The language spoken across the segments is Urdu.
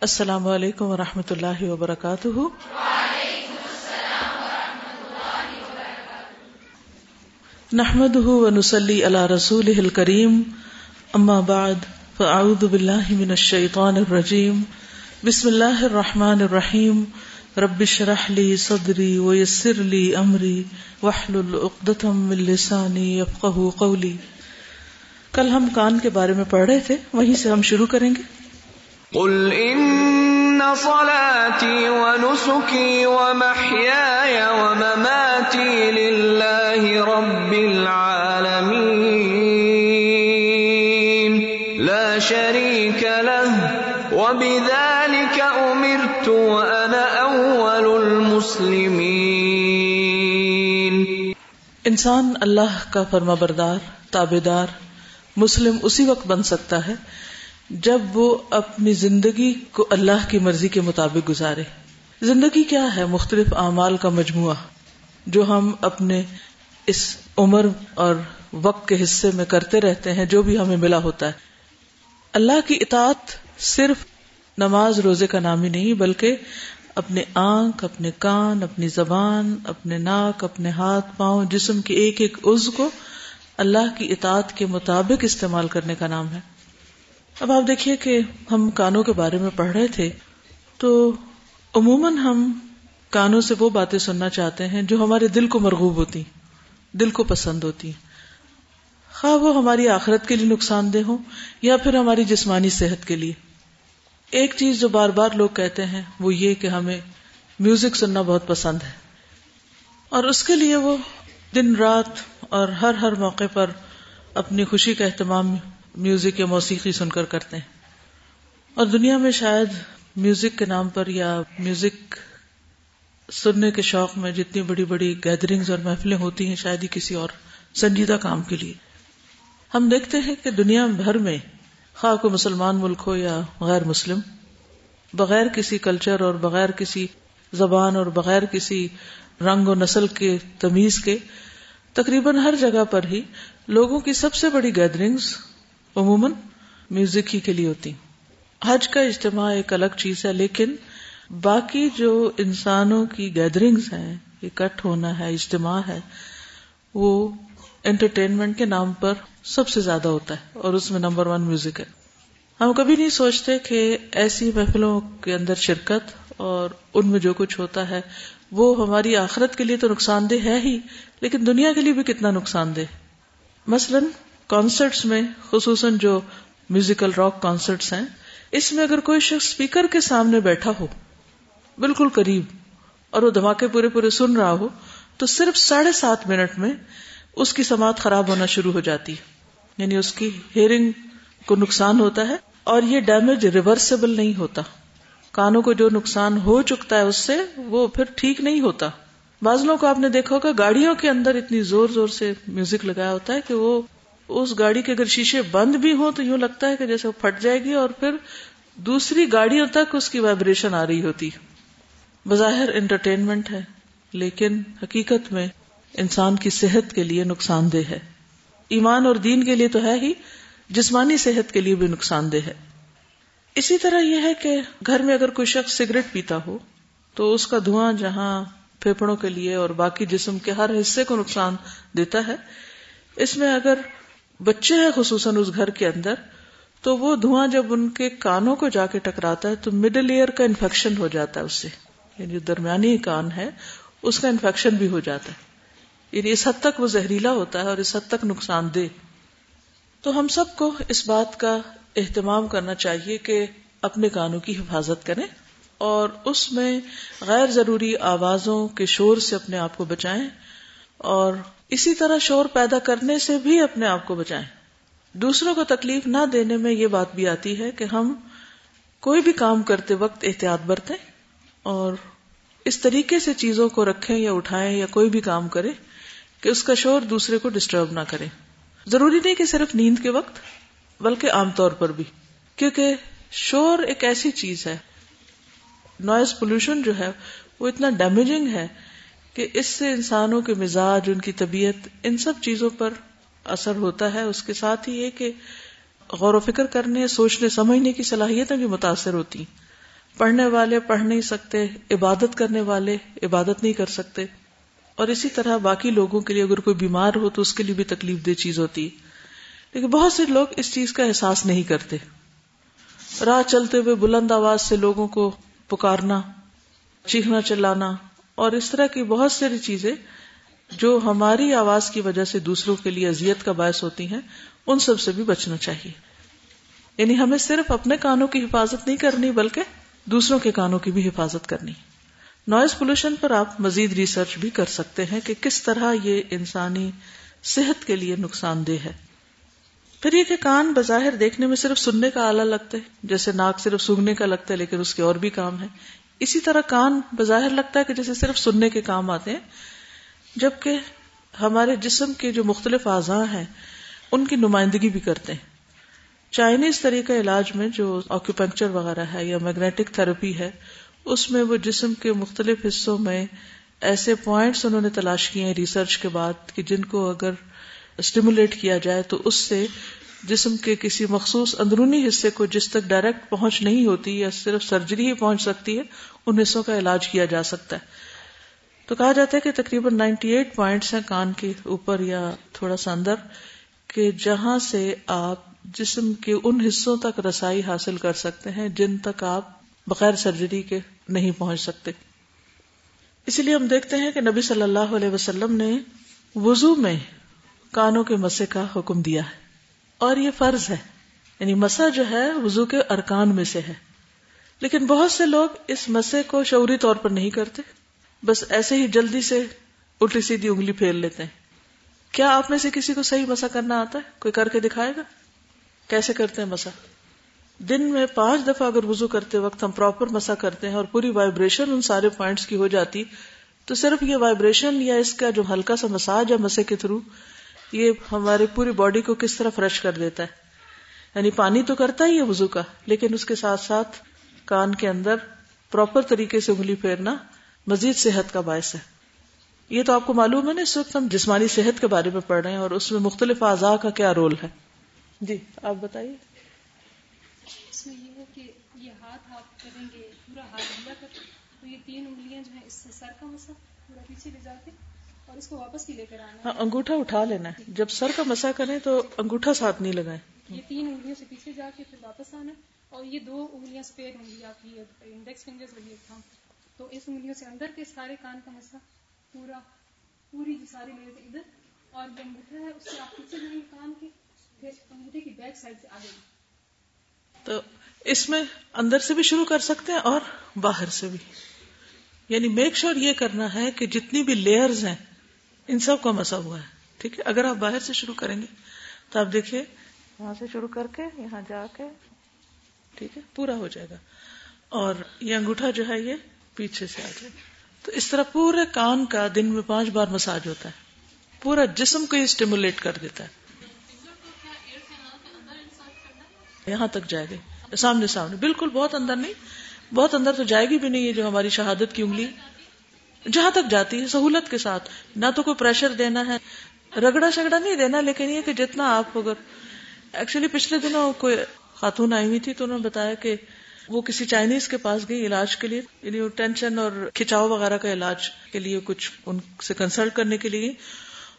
السلام علیکم و رحمۃ اللہ وبرکاتہ۔ نحمد ونسلی علی رسول کریم اما بعد، فاعوذ باللہ من الشیطان الرجیم۔ بسم اللہ الرحمن الرحیم۔ رب اشرح لی صدری ویسر لی امری۔ واحلل عقدۃ من لسانی یفقهوا قولی۔ کل ہم کان کے بارے میں پڑھ رہے تھے، وہیں سے ہم شروع کریں گے۔ قل ان صلاتي ونسكي ومحياي ومماتي لله رب العالمين. لا شريك له، وبذلك امرت وانا اول المسلمين. انسان اللہ کا فرما بردار تابے دار مسلم اسی وقت بن سکتا ہے جب وہ اپنی زندگی کو اللہ کی مرضی کے مطابق گزارے۔ زندگی کیا ہے؟ مختلف اعمال کا مجموعہ جو ہم اپنے اس عمر اور وقت کے حصے میں کرتے رہتے ہیں، جو بھی ہمیں ملا ہوتا ہے۔ اللہ کی اطاعت صرف نماز روزے کا نام ہی نہیں، بلکہ اپنے آنکھ، اپنے کان، اپنی زبان، اپنے ناک، اپنے ہاتھ، پاؤں، جسم کے ایک ایک عز کو اللہ کی اطاعت کے مطابق استعمال کرنے کا نام ہے۔ اب آپ دیکھیے کہ ہم کانوں کے بارے میں پڑھ رہے تھے تو عموماً ہم کانوں سے وہ باتیں سننا چاہتے ہیں جو ہمارے دل کو مرغوب ہوتی دل کو پسند ہوتی خواہ وہ ہماری آخرت کے لیے نقصان دہ ہو یا پھر ہماری جسمانی صحت کے لیے۔ ایک چیز جو بار بار لوگ کہتے ہیں وہ یہ کہ ہمیں میوزک سننا بہت پسند ہے۔ اور اس کے لیے وہ دن رات اور ہر ہر موقع پر اپنی خوشی کا اہتمام میوزک یا موسیقی سن کر کرتے ہیں۔ اور دنیا میں شاید میوزک کے نام پر یا میوزک سننے کے شوق میں جتنی بڑی بڑی گیدرنگز اور محفلیں ہوتی ہیں، شاید ہی کسی اور سنجیدہ کام کے لیے۔ ہم دیکھتے ہیں کہ دنیا بھر میں خواہ کو مسلمان ملک ہو یا غیر مسلم، بغیر کسی کلچر اور بغیر کسی زبان اور بغیر کسی رنگ و نسل کے تمیز کے، تقریباً ہر جگہ پر ہی لوگوں کی سب سے بڑی گیدرنگز عموماً میوزک ہی کے لیے ہوتی۔ حج کا اجتماع ایک الگ چیز ہے، لیکن باقی جو انسانوں کی گیدرنگز ہیں، اکٹھ ہونا ہے، اجتماع ہے، وہ انٹرٹینمنٹ کے نام پر سب سے زیادہ ہوتا ہے اور اس میں نمبر ون میوزک ہے۔ ہم کبھی نہیں سوچتے کہ ایسی محفلوں کے اندر شرکت اور ان میں جو کچھ ہوتا ہے، وہ ہماری آخرت کے لیے تو نقصان دہ ہے ہی، لیکن دنیا کے لیے بھی کتنا نقصان دہ۔ مثلاً کانسرٹس میں، خصوصاً جو میوزیکل راک کانسرٹس ہیں، اس میں اگر کوئی شخص اسپیکر کے سامنے بیٹھا ہو، بالکل قریب، اور وہ دھماکے پورے پورے سن رہا ہو، تو صرف ساڑھے سات منٹ میں اس کی سماعت خراب ہونا شروع ہو جاتی ہے۔ یعنی اس کی ہیئرنگ کو نقصان ہوتا ہے، اور یہ ڈیمیج ریورسبل نہیں ہوتا۔ کانوں کو جو نقصان ہو چکتا ہے اس سے، وہ پھر ٹھیک نہیں ہوتا۔ بازلوں کو آپ نے دیکھا ہوگا، گاڑیوں کے اندر اتنی زور زور سے میوزک لگایا ہوتا ہے کہ وہ اس گاڑی کے اگر شیشے بند بھی ہوں تو یوں لگتا ہے کہ جیسے وہ پھٹ جائے گی اور پھر دوسری گاڑیوں تک اس کی وائبریشن آ رہی ہوتی۔ بظاہر انٹرٹینمنٹ ہے، لیکن حقیقت میں انسان کی صحت کے لیے نقصان دہ ہے۔ ایمان اور دین کے لیے تو ہے ہی، جسمانی صحت کے لیے بھی نقصان دہ ہے۔ اسی طرح یہ ہے کہ گھر میں اگر کوئی شخص سگریٹ پیتا ہو تو اس کا دھواں جہاں پھیپڑوں کے لیے اور باقی جسم کے ہر حصے کو نقصان دیتا ہے۔ اس میں اگر بچے ہیں خصوصاً اس گھر کے اندر، تو وہ دھواں جب ان کے کانوں کو جا کے ٹکراتا ہے تو مڈل ایئر کا انفیکشن ہو جاتا ہے اس سے۔ یعنی جو درمیانی کان ہے، اس کا انفیکشن بھی ہو جاتا ہے۔ یعنی اس حد تک وہ زہریلا ہوتا ہے اور اس حد تک نقصان دہ۔ تو ہم سب کو اس بات کا اہتمام کرنا چاہیے کہ اپنے کانوں کی حفاظت کریں اور اس میں غیر ضروری آوازوں کے شور سے اپنے آپ کو بچائیں اور اسی طرح شور پیدا کرنے سے بھی اپنے آپ کو بچائیں۔ دوسروں کو تکلیف نہ دینے میں یہ بات بھی آتی ہے کہ ہم کوئی بھی کام کرتے وقت احتیاط برتیں اور اس طریقے سے چیزوں کو رکھیں یا اٹھائیں یا کوئی بھی کام کرے کہ اس کا شور دوسرے کو ڈسٹرب نہ کرے۔ ضروری نہیں کہ صرف نیند کے وقت، بلکہ عام طور پر بھی۔ کیونکہ شور ایک ایسی چیز ہے نوائز پولوشن جو ہے، وہ اتنا ڈیمیجنگ ہے کہ اس سے انسانوں کے مزاج، ان کی طبیعت، ان سب چیزوں پر اثر ہوتا ہے۔ اس کے ساتھ ہی یہ کہ غور و فکر کرنے، سوچنے، سمجھنے کی صلاحیتیں بھی متاثر ہوتی پڑھنے والے پڑھ نہیں سکتے، عبادت کرنے والے عبادت نہیں کر سکتے۔ اور اسی طرح باقی لوگوں کے لیے اگر کوئی بیمار ہو تو اس کے لیے بھی تکلیف دہ چیز ہوتی ہے۔ لیکن بہت سے لوگ اس چیز کا احساس نہیں کرتے۔ راہ چلتے ہوئے بلند آواز سے لوگوں کو پکارنا، چیخنا، چلانا اور اس طرح کی بہت ساری چیزیں جو ہماری آواز کی وجہ سے دوسروں کے لیے اذیت کا باعث ہوتی ہیں، ان سب سے بھی بچنا چاہیے۔ یعنی ہمیں صرف اپنے کانوں کی حفاظت نہیں کرنی، بلکہ دوسروں کے کانوں کی بھی حفاظت کرنی۔ نوائز پولوشن پر آپ مزید ریسرچ بھی کر سکتے ہیں کہ کس طرح یہ انسانی صحت کے لیے نقصان دہ ہے۔ پھر یہ کہ کان بظاہر دیکھنے میں صرف سننے کا آلہ لگتا ہے جیسے ناک صرف سونگنے کا لگتا ہے، لیکن اس کے اور بھی کام ہے اسی طرح کان بظاہر لگتا ہے کہ جیسے صرف سننے کے کام آتے ہیں، جبکہ ہمارے جسم کے جو مختلف اعضاء ہیں، ان کی نمائندگی بھی کرتے ہیں۔ چائنیز طریقہ علاج میں جو آکوپنکچر وغیرہ ہے یا میگنیٹک تھراپی ہے، اس میں وہ جسم کے مختلف حصوں میں ایسے پوائنٹس انہوں نے تلاش کیے ہیں ریسرچ کے بعد کہ جن کو اگر اسٹیمولیٹ کیا جائے تو اس سے جسم کے کسی مخصوص اندرونی حصے کو جس تک ڈائریکٹ پہنچ نہیں ہوتی یا صرف سرجری ہی پہنچ سکتی ہے، ان حصوں کا علاج کیا جا سکتا ہے۔ تو کہا جاتا ہے کہ تقریباً نائنٹی ایٹ پوائنٹس ہیں کان کے اوپر یا تھوڑا سا اندر، کہ جہاں سے آپ جسم کے ان حصوں تک رسائی حاصل کر سکتے ہیں جن تک آپ بغیر سرجری کے نہیں پہنچ سکتے۔ اسی لیے ہم دیکھتے ہیں کہ نبی صلی اللہ علیہ وسلم نے وضو میں کانوں کے مسے کا حکم دیا ہے۔ اور یہ فرض ہے۔ یعنی مسا جو ہے وضو کے ارکان میں سے ہے۔ لیکن بہت سے لوگ اس مسے کو شعوری طور پر نہیں کرتے۔ بس ایسے ہی جلدی سے الٹی سیدھی انگلی پھیر لیتے ہیں۔ کیا آپ میں سے کسی کو صحیح مسا کرنا آتا ہے؟ کوئی کر کے دکھائے گا؟ کیسے کرتے ہیں مسا؟ دن میں پانچ دفعہ اگر وضو کرتے وقت ہم پراپر مسا کرتے ہیں اور پوری وائبریشن ان سارے پوائنٹس کی ہو جاتی، تو صرف یہ وائبریشن یا اس کا جو ہلکا سا مساج ہے مسے کے تھرو یہ ہماری پوری باڈی کو کس طرح فریش کر دیتا ہے؟ یعنی پانی تو کرتا ہی ہے وضو کا، لیکن اس کے ساتھ ساتھ کان کے اندر پراپر طریقے سے انگلی پھیرنا مزید صحت کا باعث ہے۔ یہ تو آپ کو معلوم ہے نا، اس وقت ہم جسمانی صحت کے بارے میں پڑھ رہے ہیں اور اس میں مختلف اعضاء کا کیا رول ہے۔ جی آپ بتائیے۔ اس میں یہ ہے کہ یہ ہاتھ کریں گے، پورا ہاتھ کر تو یہ تین انگلیاں جو ہیں، اس سے سر کا مسا پورا پیچھے لے جا کے اور اس کو واپس لے کر آنا ہاں انگوٹھا اٹھا لینا ہے۔ جب سر کا مسا کریں تو انگوٹھا ساتھ نہیں لگائیں۔ یہ تین انگلیوں سے پیچھے جا کے پھر واپس آنا اور یہ دو انگلیاں اسپیئر ہوں گی آپ کی انڈیکس فنگرز لگی تھا۔ تو اس انگلیوں سے اندر کے سارے کان کا مسا پورا پوری جو ساری میرے ادھر۔ اور جو انگوٹھا ہے اس سے آپ پیچھے جائیں گے کان کے تو اس میں اندر سے بھی شروع کر سکتے ہیں اور باہر سے بھی۔ یعنی میک شور یہ کرنا ہے کہ جتنی بھی لیئرز ہیں ان سب کا مسا ہوا ہے ٹھیک ہے؟ اگر آپ باہر سے شروع کریں گے تو آپ دیکھیے وہاں سے شروع کر کے یہاں جا کے۔ ٹھیک ہے؟ پورا ہو جائے گا۔ اور یہ انگوٹھا جو ہے یہ پیچھے سے آ جائے۔ گا تو اس طرح پورے کان کا دن میں پانچ بار مساج ہوتا ہے۔ پورا جسم کو یہ اسٹیمولیٹ کر دیتا ہے۔ یہاں تک جائے گی۔ سامنے سامنے۔ بالکل بہت اندر نہیں بہت اندر تو جائے گی بھی نہیں یہ جو ہماری شہادت کی انگلی۔ جہاں تک جاتی ہے، سہولت کے ساتھ۔ نہ تو کوئی پریشر دینا ہے۔ رگڑا شگڑا نہیں دینا، لیکن یہ کہ جتنا آپ اگر ایکچولی پچھلے دنوں کوئی خاتون آئی ہوئی تھی تو انہوں نے بتایا کہ وہ کسی چائنیز کے پاس گئی علاج کے لیے۔ یعنی ٹینشن اور کھچاؤ وغیرہ کا علاج کے لیے کچھ ان سے کنسلٹ کرنے کے لیے۔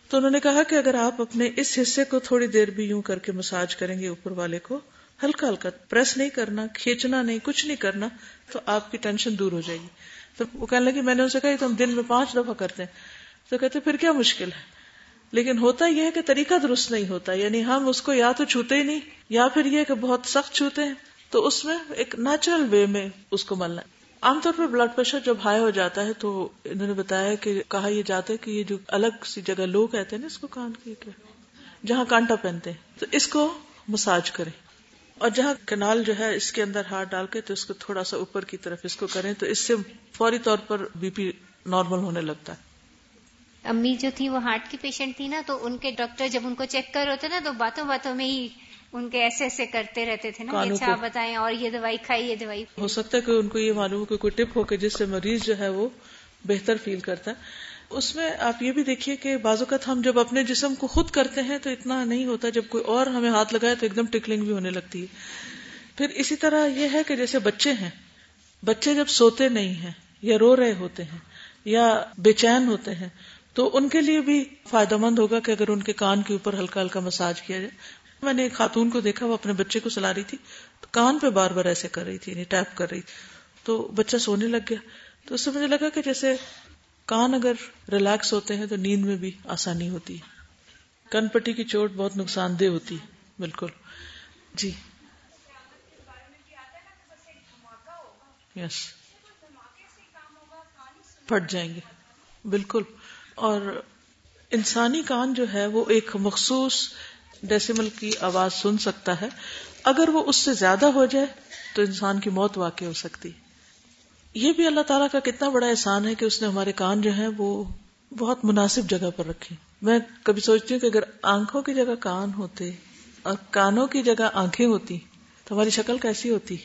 تو انہوں نے کہا کہ اگر آپ اپنے اس حصے کو تھوڑی دیر بھی یوں کر کے مساج کریں گے اوپر والے کو، ہلکا ہلکا پریس نہیں کرنا، کھینچنا نہیں، کچھ نہیں کرنا، تو آپ کی ٹینشن دور ہو جائے گی۔ تو وہ کہنے لگی میں نے ان سے کہا تو ہم دن میں پانچ دفعہ کرتے ہیں۔ تو کہتے، پھر کیا مشکل ہے؟ لیکن ہوتا یہ ہے کہ طریقہ درست نہیں ہوتا یعنی ہم اس کو یا تو چھوتے ہی نہیں، یا پھر یہ کہ بہت سخت چھوتے ہیں۔ تو اس میں ایک نیچرل وے میں اس کو ملنا عام طور پر بلڈ پریشر جب ہائی ہو جاتا ہے تو انہوں نے بتایا کہ، کہا یہ جاتا ہے کہ یہ جو الگ سی جگہ لوگ کہتے ہیں نا اس کو کان کی جہاں کانٹا پہنتے ہیں، تو اس کو مساج کریں۔ اور جہاں کنال جو ہے اس کے اندر ہاتھ ڈال کے تو اس کو تھوڑا سا اوپر کی طرف اس کو کریں تو اس سے فوری طور پر بی پی نارمل ہونے لگتا ہے۔ امی جو تھی وہ ہارٹ کی پیشنٹ تھی نا تو ان کے ڈاکٹر جب ان کو چیک کر ہوتے نا تو باتوں باتوں میں ہی ان کے ایسے ایسے کرتے رہتے تھے نا اچھا بتائیں اور یہ دوائی کھائی یہ دوائی۔ ہو سکتا ہے کہ ان کو یہ معلوم ہو کہ کوئی ٹپ ہو کے جس سے مریض جو ہے وہ بہتر فیل کرتا ہے۔ اس میں آپ یہ بھی دیکھیے کہ بعض اوقات ہم جب اپنے جسم کو خود کرتے ہیں تو اتنا نہیں ہوتا، جب کوئی اور ہمیں ہاتھ لگائے تو ایک دم ٹکلنگ بھی ہونے لگتی ہے۔ پھر اسی طرح یہ ہے کہ جیسے بچے ہیں، بچے جب سوتے نہیں ہیں یا رو رہے ہوتے ہیں یا بے چین ہوتے ہیں، تو ان کے لیے بھی فائدہ مند ہوگا کہ اگر ان کے کان کے اوپر ہلکا ہلکا مساج کیا جائے۔ میں نے ایک خاتون کو دیکھا، وہ اپنے بچے کو سلا رہی تھی، تو کان پہ بار بار ایسے کر رہی تھی یعنی ٹیپ کر رہی تھی۔ تو بچہ سونے لگ گیا۔ تو اس سے مجھے لگا کہ جیسے کان اگر ریلیکس ہوتے ہیں تو نیند میں بھی آسانی ہوتی ہے۔ کن پٹی کی چوٹ بہت نقصان دہ ہوتی ہے۔ بالکل۔ جی۔ یس پھٹ جائیں گے۔ بالکل۔ اور انسانی کان جو ہے وہ ایک مخصوص ڈیسیمل کی آواز سن سکتا ہے۔ اگر وہ اس سے زیادہ ہو جائے تو انسان کی موت واقع ہو سکتی ہے۔ یہ بھی اللہ تعالیٰ کا کتنا بڑا احسان ہے کہ اس نے ہمارے کان جو ہیں وہ بہت مناسب جگہ پر رکھے۔ میں کبھی سوچتی ہوں کہ اگر آنکھوں کی جگہ کان ہوتے اور کانوں کی جگہ آنکھیں ہوتی تو ہماری شکل کیسی ہوتی؟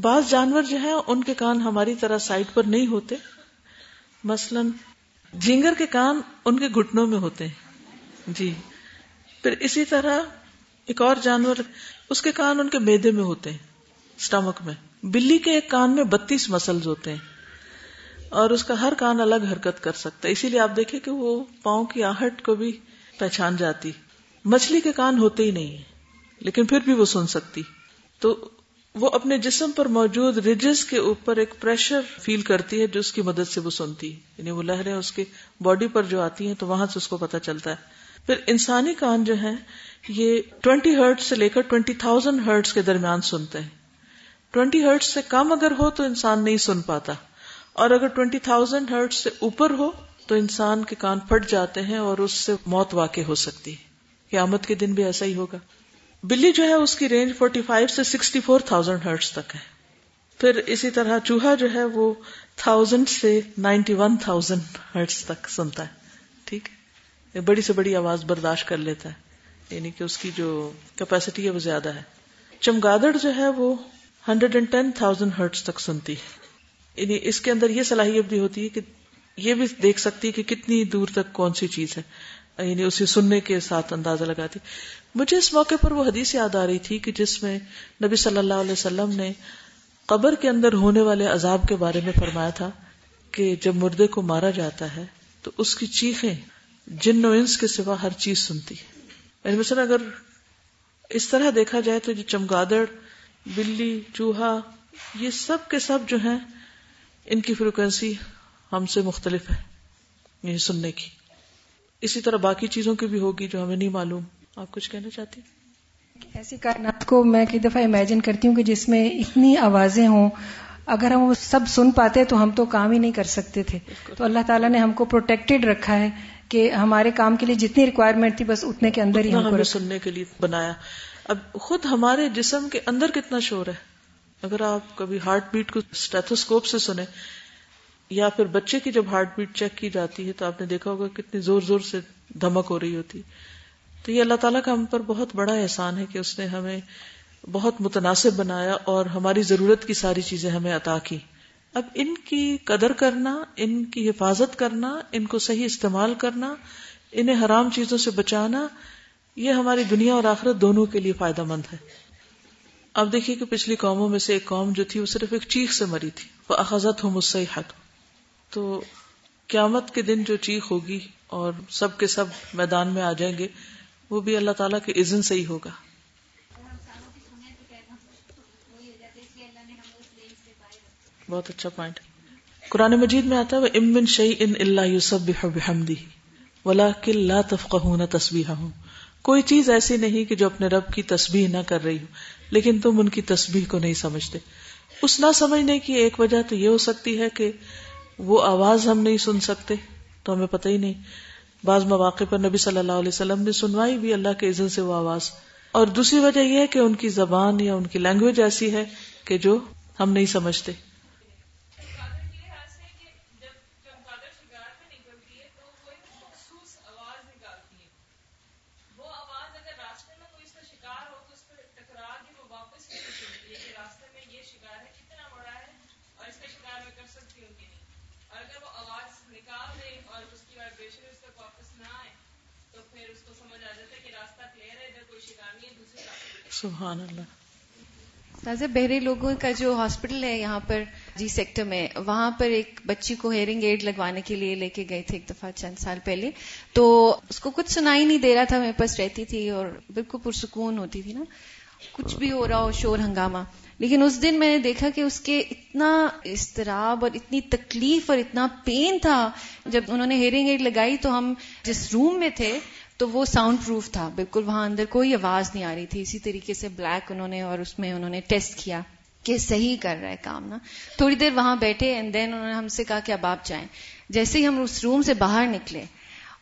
بعض جانور جو ہیں ان کے کان ہماری طرح سائڈ پر نہیں ہوتے۔ مثلا جھینگر کے کان ان کے گھٹنوں میں ہوتے ہیں۔ جی۔ پھر اسی طرح ایک اور جانور اس کے کان ان کے میدے میں ہوتے ہیں اسٹمک میں۔ بلی کے ایک کان میں بتیس مسلز ہوتے ہیں اور اس کا ہر کان الگ حرکت کر سکتا ہے۔ اسی لیے آپ دیکھیں کہ وہ پاؤں کی آہٹ کو بھی پہچان جاتی۔ مچھلی کے کان ہوتے ہی نہیں لیکن پھر بھی وہ سن سکتی۔ تو وہ اپنے جسم پر موجود ریجز کے اوپر ایک پریشر فیل کرتی ہے جو اس کی مدد سے وہ سنتی۔ ہے یعنی وہ لہریں اس کی باڈی پر جو آتی ہیں تو وہاں سے اس کو پتا چلتا ہے۔ پھر انسانی کان جو ہے یہ ٹوینٹی ہرٹ سے لے کر ٹوینٹی تھاؤزینڈ ہرٹس کے درمیان سنتے ہیں۔ ٹوینٹی ہرٹ سے کم اگر ہو تو انسان نہیں سن پاتا۔ اور اگر ٹوینٹی تھاؤزینڈ ہرٹ سے اوپر ہو تو انسان کے کان پھٹ جاتے ہیں اور اس سے موت واقع ہو سکتی ہے۔ قیامت کے دن بھی ایسا ہی ہوگا۔ بلی جو ہے اس کی رینج 45 سے 64 فور تھاؤزینڈ ہرٹس تک ہے۔ پھر اسی طرح چوہا جو ہے وہ تھاؤزینڈ سے نائنٹی ون تھاؤزینڈ ہرٹس تک سنتا ہے۔ ٹھیک ہے؟ بڑی سے بڑی آواز برداشت کر لیتا ہے۔ یعنی کہ اس کی جو کیپیسٹی ہے وہ زیادہ ہے۔ چمگادڑ جو ہے وہ hundred and ten thousand hertz تک سنتی ہے۔ یعنی اس کے اندر یہ صلاحیت بھی ہوتی ہے کہ یہ بھی دیکھ سکتی ہے کہ کتنی دور تک کون سی چیز ہے۔ یعنی اسے سننے کے ساتھ اندازہ لگاتی۔ مجھے اس موقع پر وہ حدیث یاد آ رہی تھی کہ جس میں نبی صلی اللہ علیہ وسلم نے قبر کے اندر ہونے والے عذاب کے بارے میں فرمایا تھا کہ جب مردے کو مارا جاتا ہے تو اس کی چیخیں جن و انس کے سوا ہر چیز سنتی یعنی مثلا اگر اس طرح دیکھا جائے تو جو چمگادڑ بلی چوہا یہ سب کے سب جو ہیں ان کی فریکوینسی ہم سے مختلف ہے یہ سننے کی۔ اسی طرح باقی چیزوں کی بھی ہوگی جو ہمیں نہیں معلوم۔ آپ کچھ کہنا چاہتی ایسی کائنات کو میں کئی دفعہ امیجن کرتی ہوں کہ جس میں اتنی آوازیں ہوں اگر ہم وہ سب سن پاتے تو ہم تو کام ہی نہیں کر سکتے تھے۔ تو اللہ تعالیٰ نے ہم کو پروٹیکٹڈ رکھا ہے کہ ہمارے کام کے لیے جتنی ریکوائرمنٹ تھی بس اتنے کے اندر ہی ہم کو سننے کے لیے بنایا۔ اب خود ہمارے جسم کے اندر کتنا شور ہے؟ اگر آپ کبھی ہارٹ بیٹ کو اسٹیتھوسکوپ سے سنیں، یا پھر بچے کی جب ہارٹ بیٹ چیک کی جاتی ہے تو آپ نے دیکھا ہوگا کتنی زور زور سے دھمک ہو رہی ہوتی۔ تو یہ اللہ تعالیٰ کا ہم پر بہت بڑا احسان ہے کہ اس نے ہمیں بہت متناسب بنایا اور ہماری ضرورت کی ساری چیزیں ہمیں عطا کی۔ اب ان کی قدر کرنا، ان کی حفاظت کرنا، ان کو صحیح استعمال کرنا، انہیں حرام چیزوں سے بچانا یہ ہماری دنیا اور آخرت دونوں کے لیے فائدہ مند ہے۔ اب دیکھیے کہ پچھلی قوموں میں سے ایک قوم جو تھی وہ صرف ایک چیخ سے مری تھی۔ وہ اخذت ہو مس تو قیامت کے دن جو چیخ ہوگی اور سب کے سب میدان میں آ جائیں گے، وہ بھی اللہ تعالیٰ کے عزن سے ہی ہوگا۔ بہت اچھا پوائنٹ قرآن مجید میں آتا ہے وہ امن شعی ان اللہ یوسف بحمدی ولا کل لا تفقہ تصبیح ہوں کوئی چیز ایسی نہیں کہ جو اپنے رب کی تسبیح نہ کر رہی ہو، لیکن تم ان کی تسبیح کو نہیں سمجھتے۔ اس نہ سمجھنے کی ایک وجہ تو یہ ہو سکتی ہے کہ وہ آواز ہم نہیں سن سکتے، تو ہمیں پتہ ہی نہیں۔ بعض مواقع پر نبی صلی اللہ علیہ وسلم نے سنوائی بھی اللہ کے عزت سے وہ آواز۔ اور دوسری وجہ یہ ہے کہ ان کی زبان یا ان کی لینگویج ایسی ہے کہ جو ہم نہیں سمجھتے۔ سبحان اللہ۔ تازہ بہرے لوگوں کا جو ہاسپٹل ہے یہاں پر جی سیکٹر میں، وہاں پر ایک بچی کو ہیئرنگ ایڈ لگوانے کے لیے لے کے گئے تھے ایک دفعہ چند سال پہلے۔ تو اس کو کچھ سنائی نہیں دے رہا تھا، میرے پاس رہتی تھی اور بالکل پرسکون ہوتی تھی نا۔ کچھ بھی ہو رہا ہو، شور ہنگامہ۔ لیکن اس دن میں نے دیکھا کہ اس کے اتنا استراب اور اتنی تکلیف اور اتنا پین تھا۔ جب انہوں نے ہیئرنگ ایڈ لگائی تو ہم جس روم میں تھے تو وہ ساؤنڈ پروف تھا۔ بالکل وہاں اندر کوئی آواز نہیں آ رہی تھی۔ اسی طریقے سے بلیک انہوں نے اور اس میں انہوں نے ٹیسٹ کیا کہ صحیح کر رہا ہے کام نا۔ تھوڑی دیر وہاں بیٹھے اینڈ دین انہوں نے ہم سے کہا کہ اب آپ جائیں۔ جیسے ہی ہم اس روم سے باہر نکلے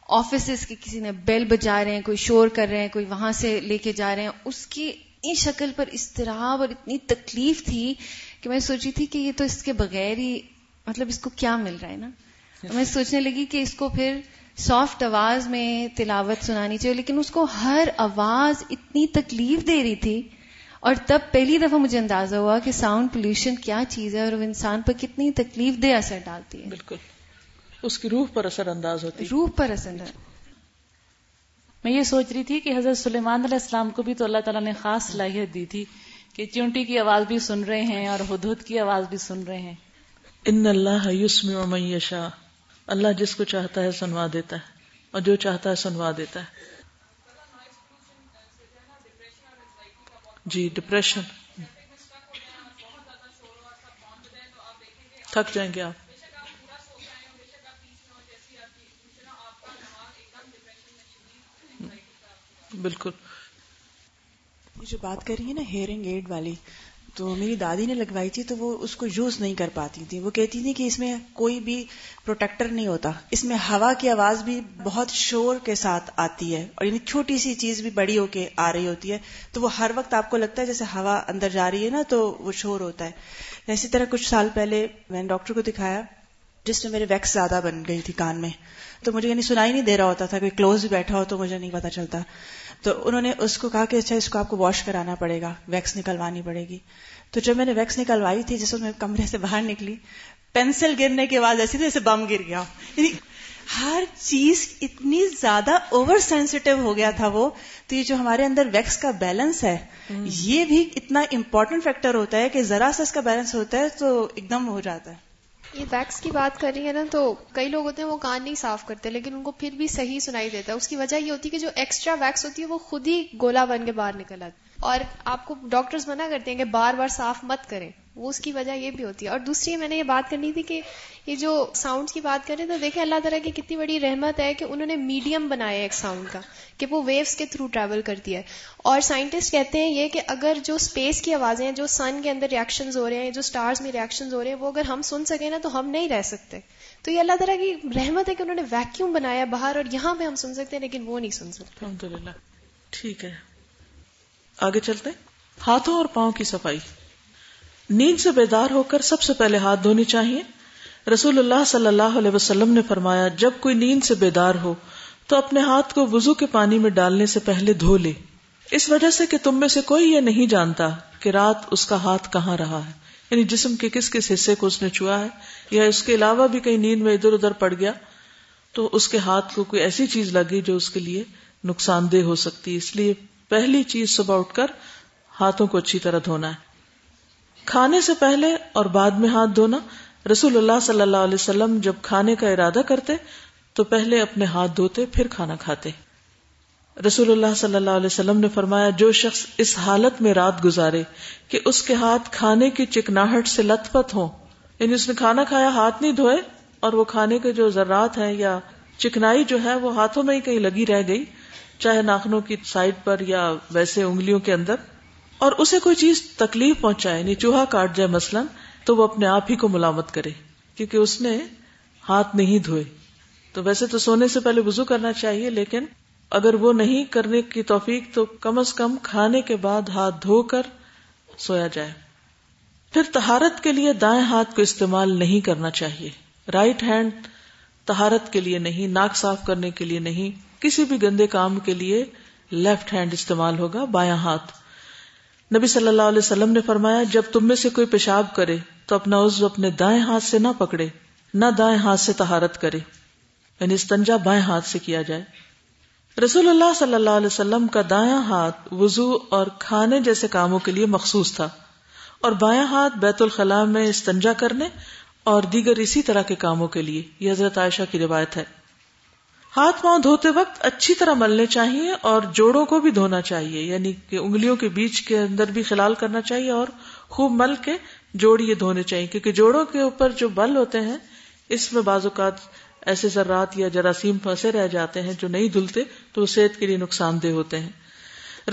آفیسز کی کسی نے بیل بجا رہے ہیں کوئی شور کر رہے ہیں کوئی وہاں سے لے کے جا رہے ہیں اس کی شکل پر استراب اور اتنی تکلیف تھی کہ میں سوچی تھی کہ یہ تو اس کے بغیر ہی مطلب اس کو کیا مل رہا ہے نا۔ میں سوچنے لگی کہ اس کو پھر سافٹ آواز میں تلاوت سنانی چاہیے لیکن اس کو ہر آواز اتنی تکلیف دے رہی تھی۔ اور تب پہلی دفعہ مجھے اندازہ ہوا کہ ساؤنڈ پولوشن کیا چیز ہے اور وہ انسان پر کتنی تکلیف دہ اثر ڈالتی ہے۔ بالکل۔ اس کی روح پر اثر انداز ہوتی۔ ہے روح پر اثر میں یہ سوچ رہی تھی کہ حضرت سلیمان علیہ السلام کو بھی تو اللہ تعالیٰ نے خاص صلاحیت دی تھی کہ چونٹی کی آواز بھی سن رہے ہیں اور ہدہد کی آواز بھی سن رہے ہیں۔ ان اللہ یسمع من یشاء۔ اللہ جس کو چاہتا ہے سنوا دیتا ہے اور جو چاہتا ہے سنوا دیتا ہے۔ جی ڈپریشن تھک جائیں گے آپ۔ بالکل۔ یہ جو بات کر رہی ہے نا ہیئرنگ ایڈ والی تو میری دادی نے لگوائی تھی تو وہ اس کو یوز نہیں کر پاتی تھی۔ وہ کہتی تھی کہ اس میں کوئی بھی پروٹیکٹر نہیں ہوتا۔ اس میں ہوا کی آواز بھی بہت شور کے ساتھ آتی ہے اور یعنی چھوٹی سی چیز بھی بڑی ہو کے آ رہی ہوتی ہے۔ تو وہ ہر وقت آپ کو لگتا ہے جیسے ہوا اندر جا رہی ہے نا تو وہ شور ہوتا ہے۔ یعنی اسی طرح کچھ سال پہلے میں نے ڈاکٹر کو دکھایا جس میں میرے ویکس زیادہ بن گئی تھی کان میں۔ تو مجھے یعنی سنائی نہیں دے رہا ہوتا تھا کوئی کلوز بھی بیٹھا ہو تو مجھے نہیں پتا چلتا۔ تو انہوں نے اس کو کہا کہ اچھا اس کو آپ کو واش کرانا پڑے گا ویکس نکلوانی پڑے گی۔ تو جب میں نے ویکس نکلوائی تھی جس میں کمرے سے باہر نکلی پینسل گرنے کے بعد ایسی تھی جیسے بم گر گیا۔ یعنی ہر چیز اتنی زیادہ اوور سینسٹیو ہو گیا تھا وہ۔ تو یہ جو ہمارے اندر ویکس کا بیلنس ہے یہ بھی اتنا امپورٹنٹ فیکٹر ہوتا ہے کہ ذرا سا اس کا بیلنس ہوتا ہے تو ایک دم ہو جاتا ہے۔ یہ ویکس کی بات کر رہی ہے نا، تو کئی لوگ ہوتے ہیں وہ کان نہیں صاف کرتے، لیکن ان کو پھر بھی صحیح سنائی دیتا ہے۔ اس کی وجہ یہ ہوتی ہے کہ جو ایکسٹرا ویکس ہوتی ہے وہ خود ہی گولا بن کے باہر نکل آتی اور آپ کو ڈاکٹرز منع کرتے ہیں کہ بار بار صاف مت کریں، وہ اس کی وجہ یہ بھی ہوتی ہے۔ اور دوسری میں نے یہ بات کرنی تھی کہ یہ جو ساؤنڈ کی بات کریں تو دیکھیں اللہ تعالیٰ کی کتنی بڑی رحمت ہے کہ انہوں نے میڈیم بنایا ایک ساؤنڈ کا، کہ وہ ویوز کے تھرو ٹریول کرتی ہے۔ اور سائنٹسٹ کہتے ہیں یہ کہ اگر جو اسپیس کی آوازیں ہیں، جو سن کے اندر ریئیکشنز ہو رہے ہیں، جو اسٹارز میں ریئیکشنز ہو رہے ہیں، وہ اگر ہم سن سکیں نا، تو ہم نہیں رہ سکتے۔ تو یہ اللہ تعالیٰ کی رحمت ہے کہ انہوں نے ویکیوم بنایا باہر، اور یہاں پہ ہم سن سکتے ہیں، لیکن وہ نہیں سن سکتے۔ الحمد ٹھیک ہے۔ آگے چلتے ہاتھوں اور پاؤں کی صفائی۔ نیند سے بیدار ہو کر سب سے پہلے ہاتھ دھونے چاہیے۔ رسول اللہ صلی اللہ علیہ وسلم نے فرمایا، جب کوئی نیند سے بیدار ہو، تو اپنے ہاتھ کو وضو کے پانی میں ڈالنے سے پہلے دھو لے۔ اس وجہ سے کہ تم میں سے کوئی یہ نہیں جانتا کہ رات اس کا ہاتھ کہاں رہا ہے۔ یعنی جسم کے کس کس حصے کو اس نے چھوا ہے، یا اس کے علاوہ بھی کہیں نیند میں ادھر ادھر پڑ گیا، تو اس کے ہاتھ کو کوئی ایسی چیز لگی جو اس کے لیے نقصان دہ ہو سکتی اس لیے پہلی چیز صبح اٹھ کر ہاتھوں کو اچھی طرح دھونا ہے۔ کھانے سے پہلے اور بعد میں ہاتھ دھونا رسول اللہ صلی اللہ علیہ وسلم جب کھانے کا ارادہ کرتے تو پہلے اپنے ہاتھ دھوتے، پھر کھانا کھاتے۔ رسول اللہ صلی اللہ علیہ وسلم نے فرمایا، جو شخص اس حالت میں رات گزارے کہ اس کے ہاتھ کھانے کی چکناہٹ سے لت پت ہو یعنی اس نے کھانا کھایا، ہاتھ نہیں دھوئے، اور وہ کھانے کے جو ذرات ہیں یا چکنائی جو ہے، وہ ہاتھوں میں ہی کہیں لگی رہ گئی، چاہے ناخنوں کی سائڈ پر یا ویسے انگلیوں کے اندر۔ اور اسے کوئی چیز تکلیف پہنچائے نہیں چوہا کاٹ جائے مثلاً تو وہ اپنے آپ ہی کو ملامت کرے، کیونکہ اس نے ہاتھ نہیں دھوئے۔ تو ویسے تو سونے سے پہلے وضو کرنا چاہیے، لیکن اگر وہ نہیں کرنے کی توفیق تو کم از کم کھانے کے بعد ہاتھ دھو کر سویا جائے۔ پھر تہارت کے لیے دائیں ہاتھ کو استعمال نہیں کرنا چاہیے۔ رائٹ ہینڈ تہارت کے لیے نہیں، ناک صاف کرنے کے لیے نہیں، کسی بھی گندے کام کے لیے لیفٹ ہینڈ استعمال ہوگا، بایاں ہاتھ۔ نبی صلی اللہ علیہ وسلم نے فرمایا، جب تم میں سے کوئی پیشاب کرے، تو اپنا عضو اپنے دائیں ہاتھ سے نہ پکڑے، نہ دائیں ہاتھ سے تہارت کرے۔ یعنی استنجا بائیں ہاتھ سے کیا جائے۔ رسول اللہ صلی اللہ علیہ وسلم کا دایاں ہاتھ وضو اور کھانے جیسے کاموں کے لیے مخصوص تھا، اور بایاں ہاتھ بیت الخلاء میں استنجا کرنے اور دیگر اسی طرح کے کاموں کے لیے، یہ حضرت عائشہ کی روایت ہے۔ ہاتھ پاؤں دھوتے وقت اچھی طرح ملنے چاہیے اور جوڑوں کو بھی دھونا چاہیے یعنی کہ انگلیوں کے بیچ کے اندر بھی خلال کرنا چاہیے اور خوب مل کے جوڑ یہ دھونے چاہیے، کیونکہ جوڑوں کے اوپر جو بل ہوتے ہیں، اس میں بعض اوقات ایسے ذرات یا جراثیم پھنسے رہ جاتے ہیں جو نہیں دھلتے، تو وہ صحت کے لیے نقصان دہ ہوتے ہیں۔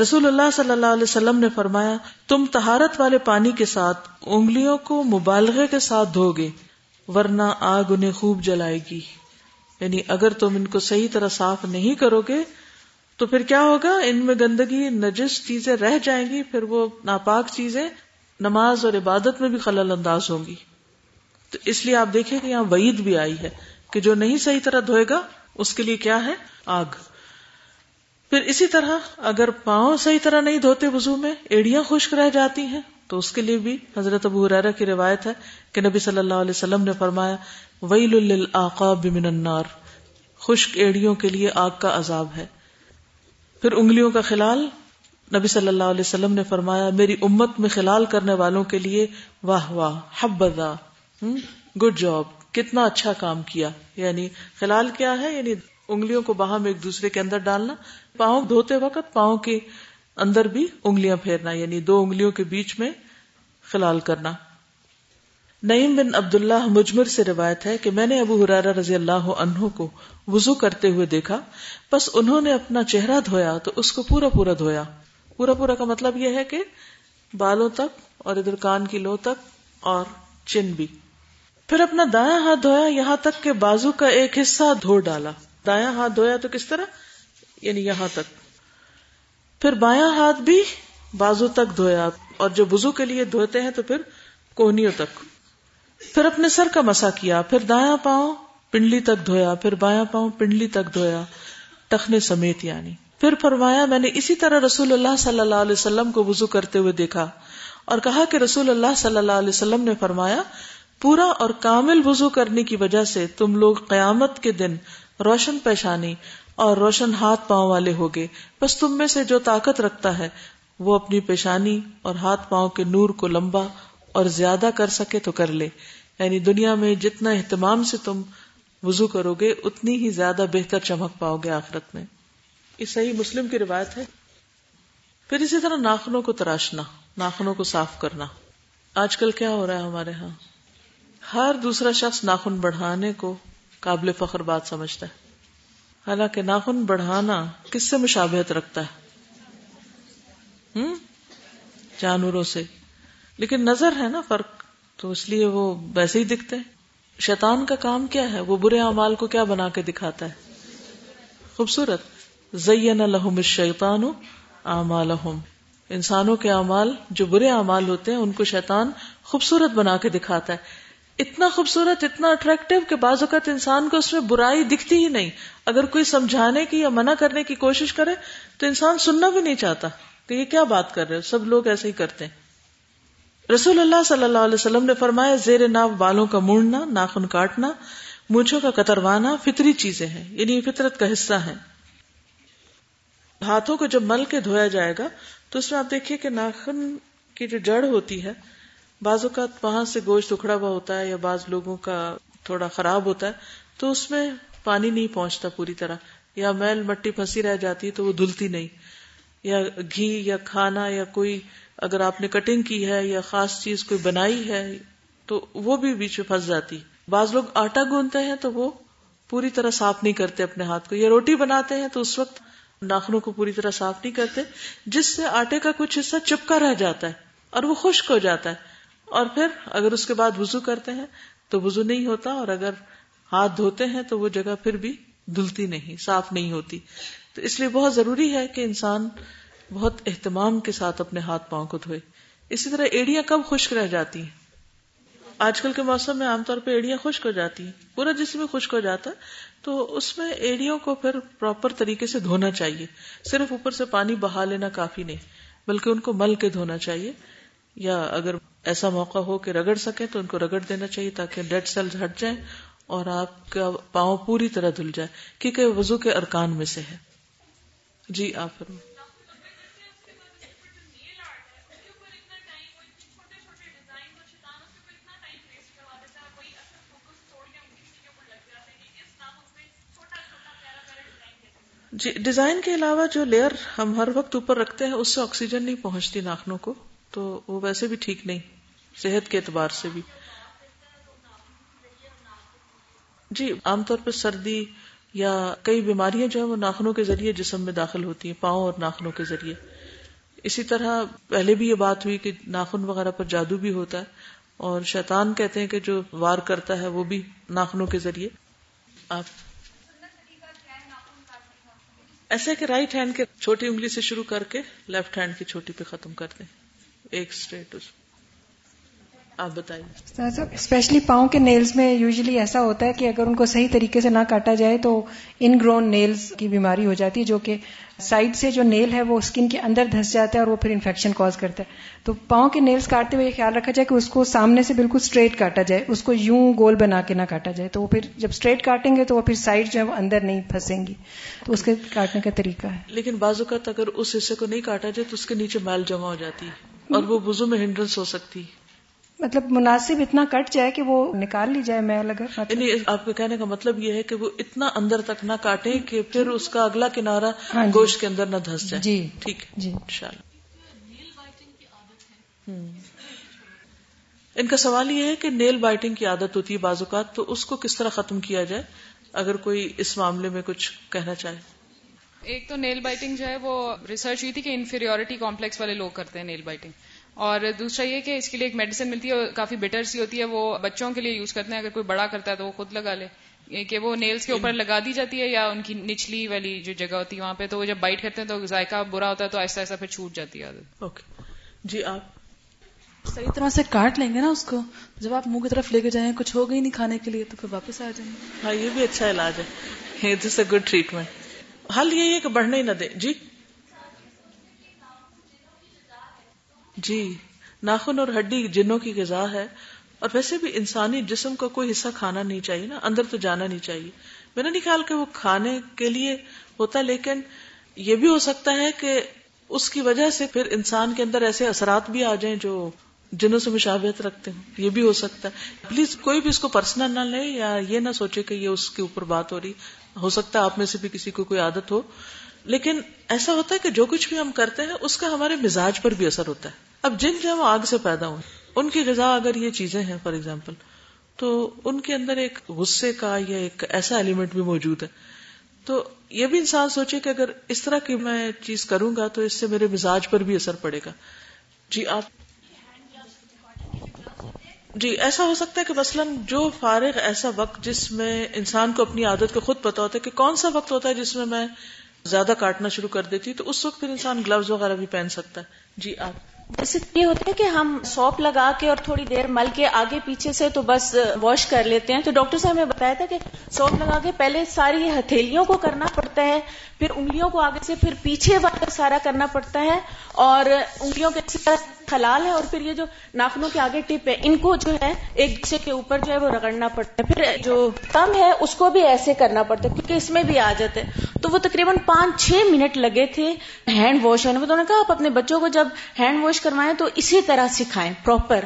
رسول اللہ صلی اللہ علیہ وسلم نے فرمایا، تم تہارت والے پانی کے ساتھ انگلیوں کو مبالغے کے ساتھ دھو گے، ورنہ آگ انہیں خوب جلائے گی۔ یعنی اگر تم ان کو صحیح طرح صاف نہیں کرو گے، تو پھر کیا ہوگا؟ ان میں گندگی، نجس چیزیں رہ جائیں گی، پھر وہ ناپاک چیزیں نماز اور عبادت میں بھی خلل انداز ہوں گی۔ تو اس لیے آپ دیکھیں کہ یہاں وعید بھی آئی ہے کہ جو نہیں صحیح طرح دھوئے گا، اس کے لیے کیا ہے؟ آگ۔ پھر اسی طرح اگر پاؤں صحیح طرح نہیں دھوتے وضو میں، ایڑیاں خشک رہ جاتی ہیں، تو اس کے لیے بھی حضرت ابو حرارہ کی روایت ہے کہ نبی صلی اللہ علیہ وسلم نے فرمایا ویل للعقاب من النار۔ خشک ایڑیوں کے لیے آگ کا عذاب ہے۔ پھر انگلیوں کا خلال۔ نبی صلی اللہ علیہ وسلم نے فرمایا، میری امت میں خلال کرنے والوں کے لیے واہ واہ، حبذا۔ گڈ جاب کتنا اچھا کام کیا۔ یعنی خلال کیا ہے؟ یعنی انگلیوں کو باہم ایک دوسرے کے اندر ڈالنا۔ پاؤں دھوتے وقت پاؤں کے اندر بھی انگلیاں پھیرنا یعنی دو انگلیوں کے بیچ میں خلال کرنا۔ نعیم بن عبد اللہ مجمر سے روایت ہے کہ میں نے ابو حرارہ رضی اللہ عنہ کو وضو کرتے ہوئے دیکھا، بس انہوں نے اپنا چہرہ دھویا تو اس کو پورا پورا دھویا۔ پورا پورا کا مطلب یہ ہے کہ بالوں تک اور ادھر کان کی لو تک اور چن بھی۔ پھر اپنا دایاں ہاتھ دھویا، یہاں تک کہ بازو کا ایک حصہ دھو ڈالا۔ دایاں ہاتھ دھویا تو کس طرح؟ یعنی یہاں تک۔ پھر بایاں ہاتھ بھی بازو تک دھویا اور جو بزو کے لیے دھوتے ہیں تو پھر کوہنیوں تک۔ پھر اپنے سر کا مسا کیا، پھر دایاں پاؤں پنڈلی تک دھویا، پھر بایاں پاؤں پنڈلی تک دھویا ٹخنے سمیت یعنی۔ پھر فرمایا، میں نے اسی طرح رسول اللہ صلی اللہ علیہ وسلم کو وضو کرتے ہوئے دیکھا اور کہا کہ رسول اللہ صلی اللہ علیہ وسلم نے فرمایا، پورا اور کامل وضو کرنے کی وجہ سے تم لوگ قیامت کے دن روشن پیشانی اور روشن ہاتھ پاؤں والے ہوگے۔ بس تم میں سے جو طاقت رکھتا ہے، وہ اپنی پیشانی اور ہاتھ پاؤں کے نور کو لمبا اور زیادہ کر سکے تو کر لے۔ یعنی دنیا میں جتنا اہتمام سے تم وضو کرو گے، اتنی ہی زیادہ بہتر چمک پاؤ گے آخرت میں۔ یہ صحیح مسلم کی روایت ہے۔ پھر اسی طرح ناخنوں کو تراشنا، ناخنوں کو صاف کرنا۔ آج کل کیا ہو رہا ہے ہمارے ہاں؟ ہر دوسرا شخص ناخن بڑھانے کو قابل فخر بات سمجھتا ہے۔ حالانکہ ناخن بڑھانا کس سے مشابہت رکھتا ہے؟ جانوروں سے۔ لیکن نظر ہے نا فرق۔ تو اس لیے وہ ویسے ہی دکھتے شیطان کا کام کیا ہے؟ وہ برے اعمال کو کیا بنا کے دکھاتا ہے؟ خوبصورت۔ زین الحم الشیطان اعمالہم۔ انسانوں کے اعمال جو برے اعمال ہوتے ہیں، ان کو شیطان خوبصورت بنا کے دکھاتا ہے۔ اتنا خوبصورت، اتنا اٹریکٹو کہ بعض اوقات انسان کو اس میں برائی دکھتی ہی نہیں۔ اگر کوئی سمجھانے کی یا منع کرنے کی کوشش کرے تو انسان سننا بھی نہیں چاہتا کہ یہ کیا بات کر رہے سب لوگ ایسے ہی کرتے ہیں۔ رسول اللہ صلی اللہ علیہ وسلم نے فرمایا، زیر ناف بالوں کا مڑنا، ناخن کاٹنا، مونچھوں کا کتروانا فطری چیزیں ہیں یعنی فطرت کا حصہ ہے ہاتھوں کو جب مل کے دھویا جائے گا، تو اس میں آپ دیکھیے کہ ناخن کی جو جڑ ہوتی ہے، بعض اوقات وہاں سے گوشت اکھڑا ہوا ہوتا ہے یا بعض لوگوں کا تھوڑا خراب ہوتا ہے، تو اس میں پانی نہیں پہنچتا پوری طرح۔ یا میل مٹی پھنسی رہ جاتی تو وہ دھلتی نہیں۔ یا گھی یا کھانا یا کوئی اگر آپ نے کٹنگ کی ہے یا خاص چیز کوئی بنائی ہے، تو وہ بھی بیچ میں پھنس جاتی۔ بعض لوگ آٹا گونتے ہیں تو وہ پوری طرح صاف نہیں کرتے اپنے ہاتھ کو۔ یا روٹی بناتے ہیں تو اس وقت ناخنوں کو پوری طرح صاف نہیں کرتے، جس سے آٹے کا کچھ حصہ چپکا رہ جاتا ہے اور وہ خشک ہو جاتا ہے۔ اور پھر اگر اس کے بعد وضو کرتے ہیں تو وضو نہیں ہوتا، اور اگر ہاتھ دھوتے ہیں تو وہ جگہ پھر بھی دھلتی نہیں، صاف نہیں ہوتی۔ تو اس لیے بہت ضروری ہے کہ انسان بہت اہتمام کے ساتھ اپنے ہاتھ پاؤں کو دھوئے۔ اسی طرح ایڑیاں کب خشک رہ جاتی ہیں؟ آج کل کے موسم میں عام طور پہ ایڑیاں خشک ہو جاتی ہیں۔ پورا جسم خشک ہو جاتا ہے۔ تو اس میں ایڑیوں کو پھر پراپر طریقے سے دھونا چاہیے۔ صرف اوپر سے پانی بہا لینا کافی نہیں، بلکہ ان کو مل کے دھونا چاہیے۔ یا اگر ایسا موقع ہو کہ رگڑ سکے تو ان کو رگڑ دینا چاہیے تاکہ ڈیڈ سیل ہٹ جائیں اور آپ کا پاؤں پوری طرح دھل جائے، کیونکہ وضو کے ارکان میں سے ہے۔ جی آپ جی، ڈیزائن کے علاوہ جو لیئر ہم ہر وقت اوپر رکھتے ہیں، اس سے آکسیجن نہیں پہنچتی ناخنوں کو، تو وہ ویسے بھی ٹھیک نہیں، صحت کے اعتبار سے بھی۔ جی عام طور پہ سردی یا کئی بیماریاں جو ہیں، وہ ناخنوں کے ذریعے جسم میں داخل ہوتی ہیں، پاؤں اور ناخنوں کے ذریعے۔ اسی طرح پہلے بھی یہ بات ہوئی کہ ناخن وغیرہ پر جادو بھی ہوتا ہے، اور شیطان کہتے ہیں کہ جو وار کرتا ہے، وہ بھی ناخنوں کے ذریعے۔ آپ ایسا کہ رائٹ ہینڈ کے چھوٹی انگلی سے شروع کر کے لیفٹ ہینڈ کی چھوٹی پہ ختم کر دیں۔ ایک اسٹریٹ آپ بتائیے۔ اسپیشلی پاؤں کے نیلز میں یوزلی ایسا ہوتا ہے کہ اگر ان کو صحیح طریقے سے نہ کاٹا جائے تو ان گرون نیلز کی بیماری ہو جاتی ہے جو کہ سائڈ سے جو نیل ہے وہ اسکن کے اندر دھس جاتا ہے اور وہ پھر انفیکشن کاز کرتا ہے۔ تو پاؤں کے نیلز کاٹتے ہوئے خیال رکھا جائے کہ اس کو سامنے سے بالکل اسٹریٹ کاٹا جائے اس کو یوں گول بنا کے نہ کاٹا جائے۔ تو وہ پھر جب اسٹریٹ کاٹیں گے تو وہ پھر سائڈ جو ہے وہ اندر نہیں پھنسیں گی۔ تو اس کے کاٹنے کا طریقہ ہے۔ لیکن بعض اوقات اگر اس حصے کو نہیں کاٹا جائے تو اس کے نیچے میل جمع ہو جاتی ہے اور وہ بزو میں ہنڈرنس ہو سکتی ہے۔ مطلب مناسب اتنا کٹ جائے کہ وہ نکال لی جائے میل اگر مطلب یعنی آپ کے کہنے کا مطلب یہ ہے کہ وہ اتنا اندر تک نہ کاٹے کہ پھر اس کا اگلا کنارا ہاں جی۔ گوشت کے اندر نہ دھس جائے۔ جی۔ ٹھیک جی۔ ان کا سوال یہ ہے کہ نیل بائٹنگ کی عادت ہوتی ہے بعض اوقات تو اس کو کس طرح ختم کیا جائے؟ اگر کوئی اس معاملے میں کچھ کہنا چاہے۔ ایک تو نیل بائٹنگ جو ہے وہ ریسرچ ہوئی تھی کہ انفیریورٹی کمپلیکس والے لوگ کرتے ہیں نیل بائٹنگ۔ اور دوسرا یہ کہ اس کے لیے ایک میڈیسن ملتی ہے کافی بیٹر سی ہوتی ہے وہ بچوں کے لیے یوز کرتے ہیں اگر کوئی بڑا کرتا ہے تو وہ خود لگا لے۔ کہ وہ نیلز کے اوپر لگا دی جاتی ہے یا ان کی نچلی والی جو جگہ ہوتی ہے وہاں پہ تو وہ جب بائٹ کرتے ہیں تو ذائقہ برا ہوتا ہے تو ایسا ایسا پھر چھوٹ جاتی ہے اوکے جی آپ؟ صحیح طرح سے کاٹ لیں گے نا اس کو۔ جب آپ منہ کی طرف لے کے جائیں کچھ ہو گئی نہیں کھانے کے لیے تو پھر واپس آ جائیں۔ گے ہاں یہ بھی اچھا علاج ہے۔ گڈ ٹریٹمنٹ حل یہی ہے کہ بڑھنے ہی نہ دیں۔ جی؟ جی ناخن اور ہڈی جنوں کی غذا ہے۔ اور ویسے بھی انسانی جسم کا کوئی حصہ کھانا نہیں چاہیے نا، اندر تو جانا نہیں چاہیے۔ میرا نہیں خیال کہ وہ کھانے کے لیے ہوتا، لیکن یہ بھی ہو سکتا ہے کہ اس کی وجہ سے پھر انسان کے اندر ایسے اثرات بھی آ جائیں جو جنوں سے مشابہت رکھتے ہیں یہ بھی ہو سکتا ہے۔ پلیز، کوئی بھی اس کو پرسنل نہ لے یا یہ نہ سوچے کہ یہ اس کے اوپر بات ہو رہی۔ ہو سکتا ہے آپ میں سے بھی کسی کو کوئی عادت ہو۔ لیکن ایسا ہوتا ہے کہ جو کچھ بھی ہم کرتے ہیں، اس کا ہمارے مزاج پر بھی اثر ہوتا ہے۔ اب جن جو وہ آگ سے پیدا ہوئے۔ ان کی غذا اگر یہ چیزیں ہیں فار ایگزامپل تو ان کے اندر ایک غصے کا یا ایک ایسا ایلیمنٹ بھی موجود ہے۔ تو یہ بھی انسان سوچے کہ اگر اس طرح کی میں چیز کروں گا، تو اس سے میرے مزاج پر بھی اثر پڑے گا۔ جی آپ؟ جی ایسا ہو سکتا ہے کہ مثلاً جو فارغ ایسا وقت جس میں انسان کو اپنی عادت کو خود پتا ہوتا ہے کہ کون سا وقت ہوتا ہے جس میں میں زیادہ کاٹنا شروع کر دیتی تو اس وقت پھر انسان گلوز وغیرہ بھی پہن سکتا ہے۔ جی آپ۔ جیسے یہ ہوتا ہے کہ ہم سوپ لگا کے اور تھوڑی دیر مل کے آگے پیچھے سے تو بس واش کر لیتے ہیں۔ تو ڈاکٹر صاحب نے بتایا تھا کہ سوپ لگا کے پہلے ساری ہتھیلیوں کو کرنا پڑتا ہے، پھر انگلیوں کو آگے سے پھر پیچھے والا سارا کرنا پڑتا ہے اور انگلیوں کے طرح خلال ہے اور پھر یہ جو ناخنوں کے آگے ٹپ ہے، ان کو جو ہے ایک دوسرے کے اوپر جو ہے وہ رگڑنا پڑتا ہے۔ پھر جو کم ہے، اس کو بھی ایسے کرنا پڑتا ہے، کیونکہ اس میں بھی آ جاتے تو وہ تقریباً پانچ چھ منٹ لگے تھے ہینڈ واش ہونے میں تو انہوں نے کہا، آپ اپنے بچوں کو جب ہینڈ واش کروائیں تو اسی طرح سکھائیں، پراپر۔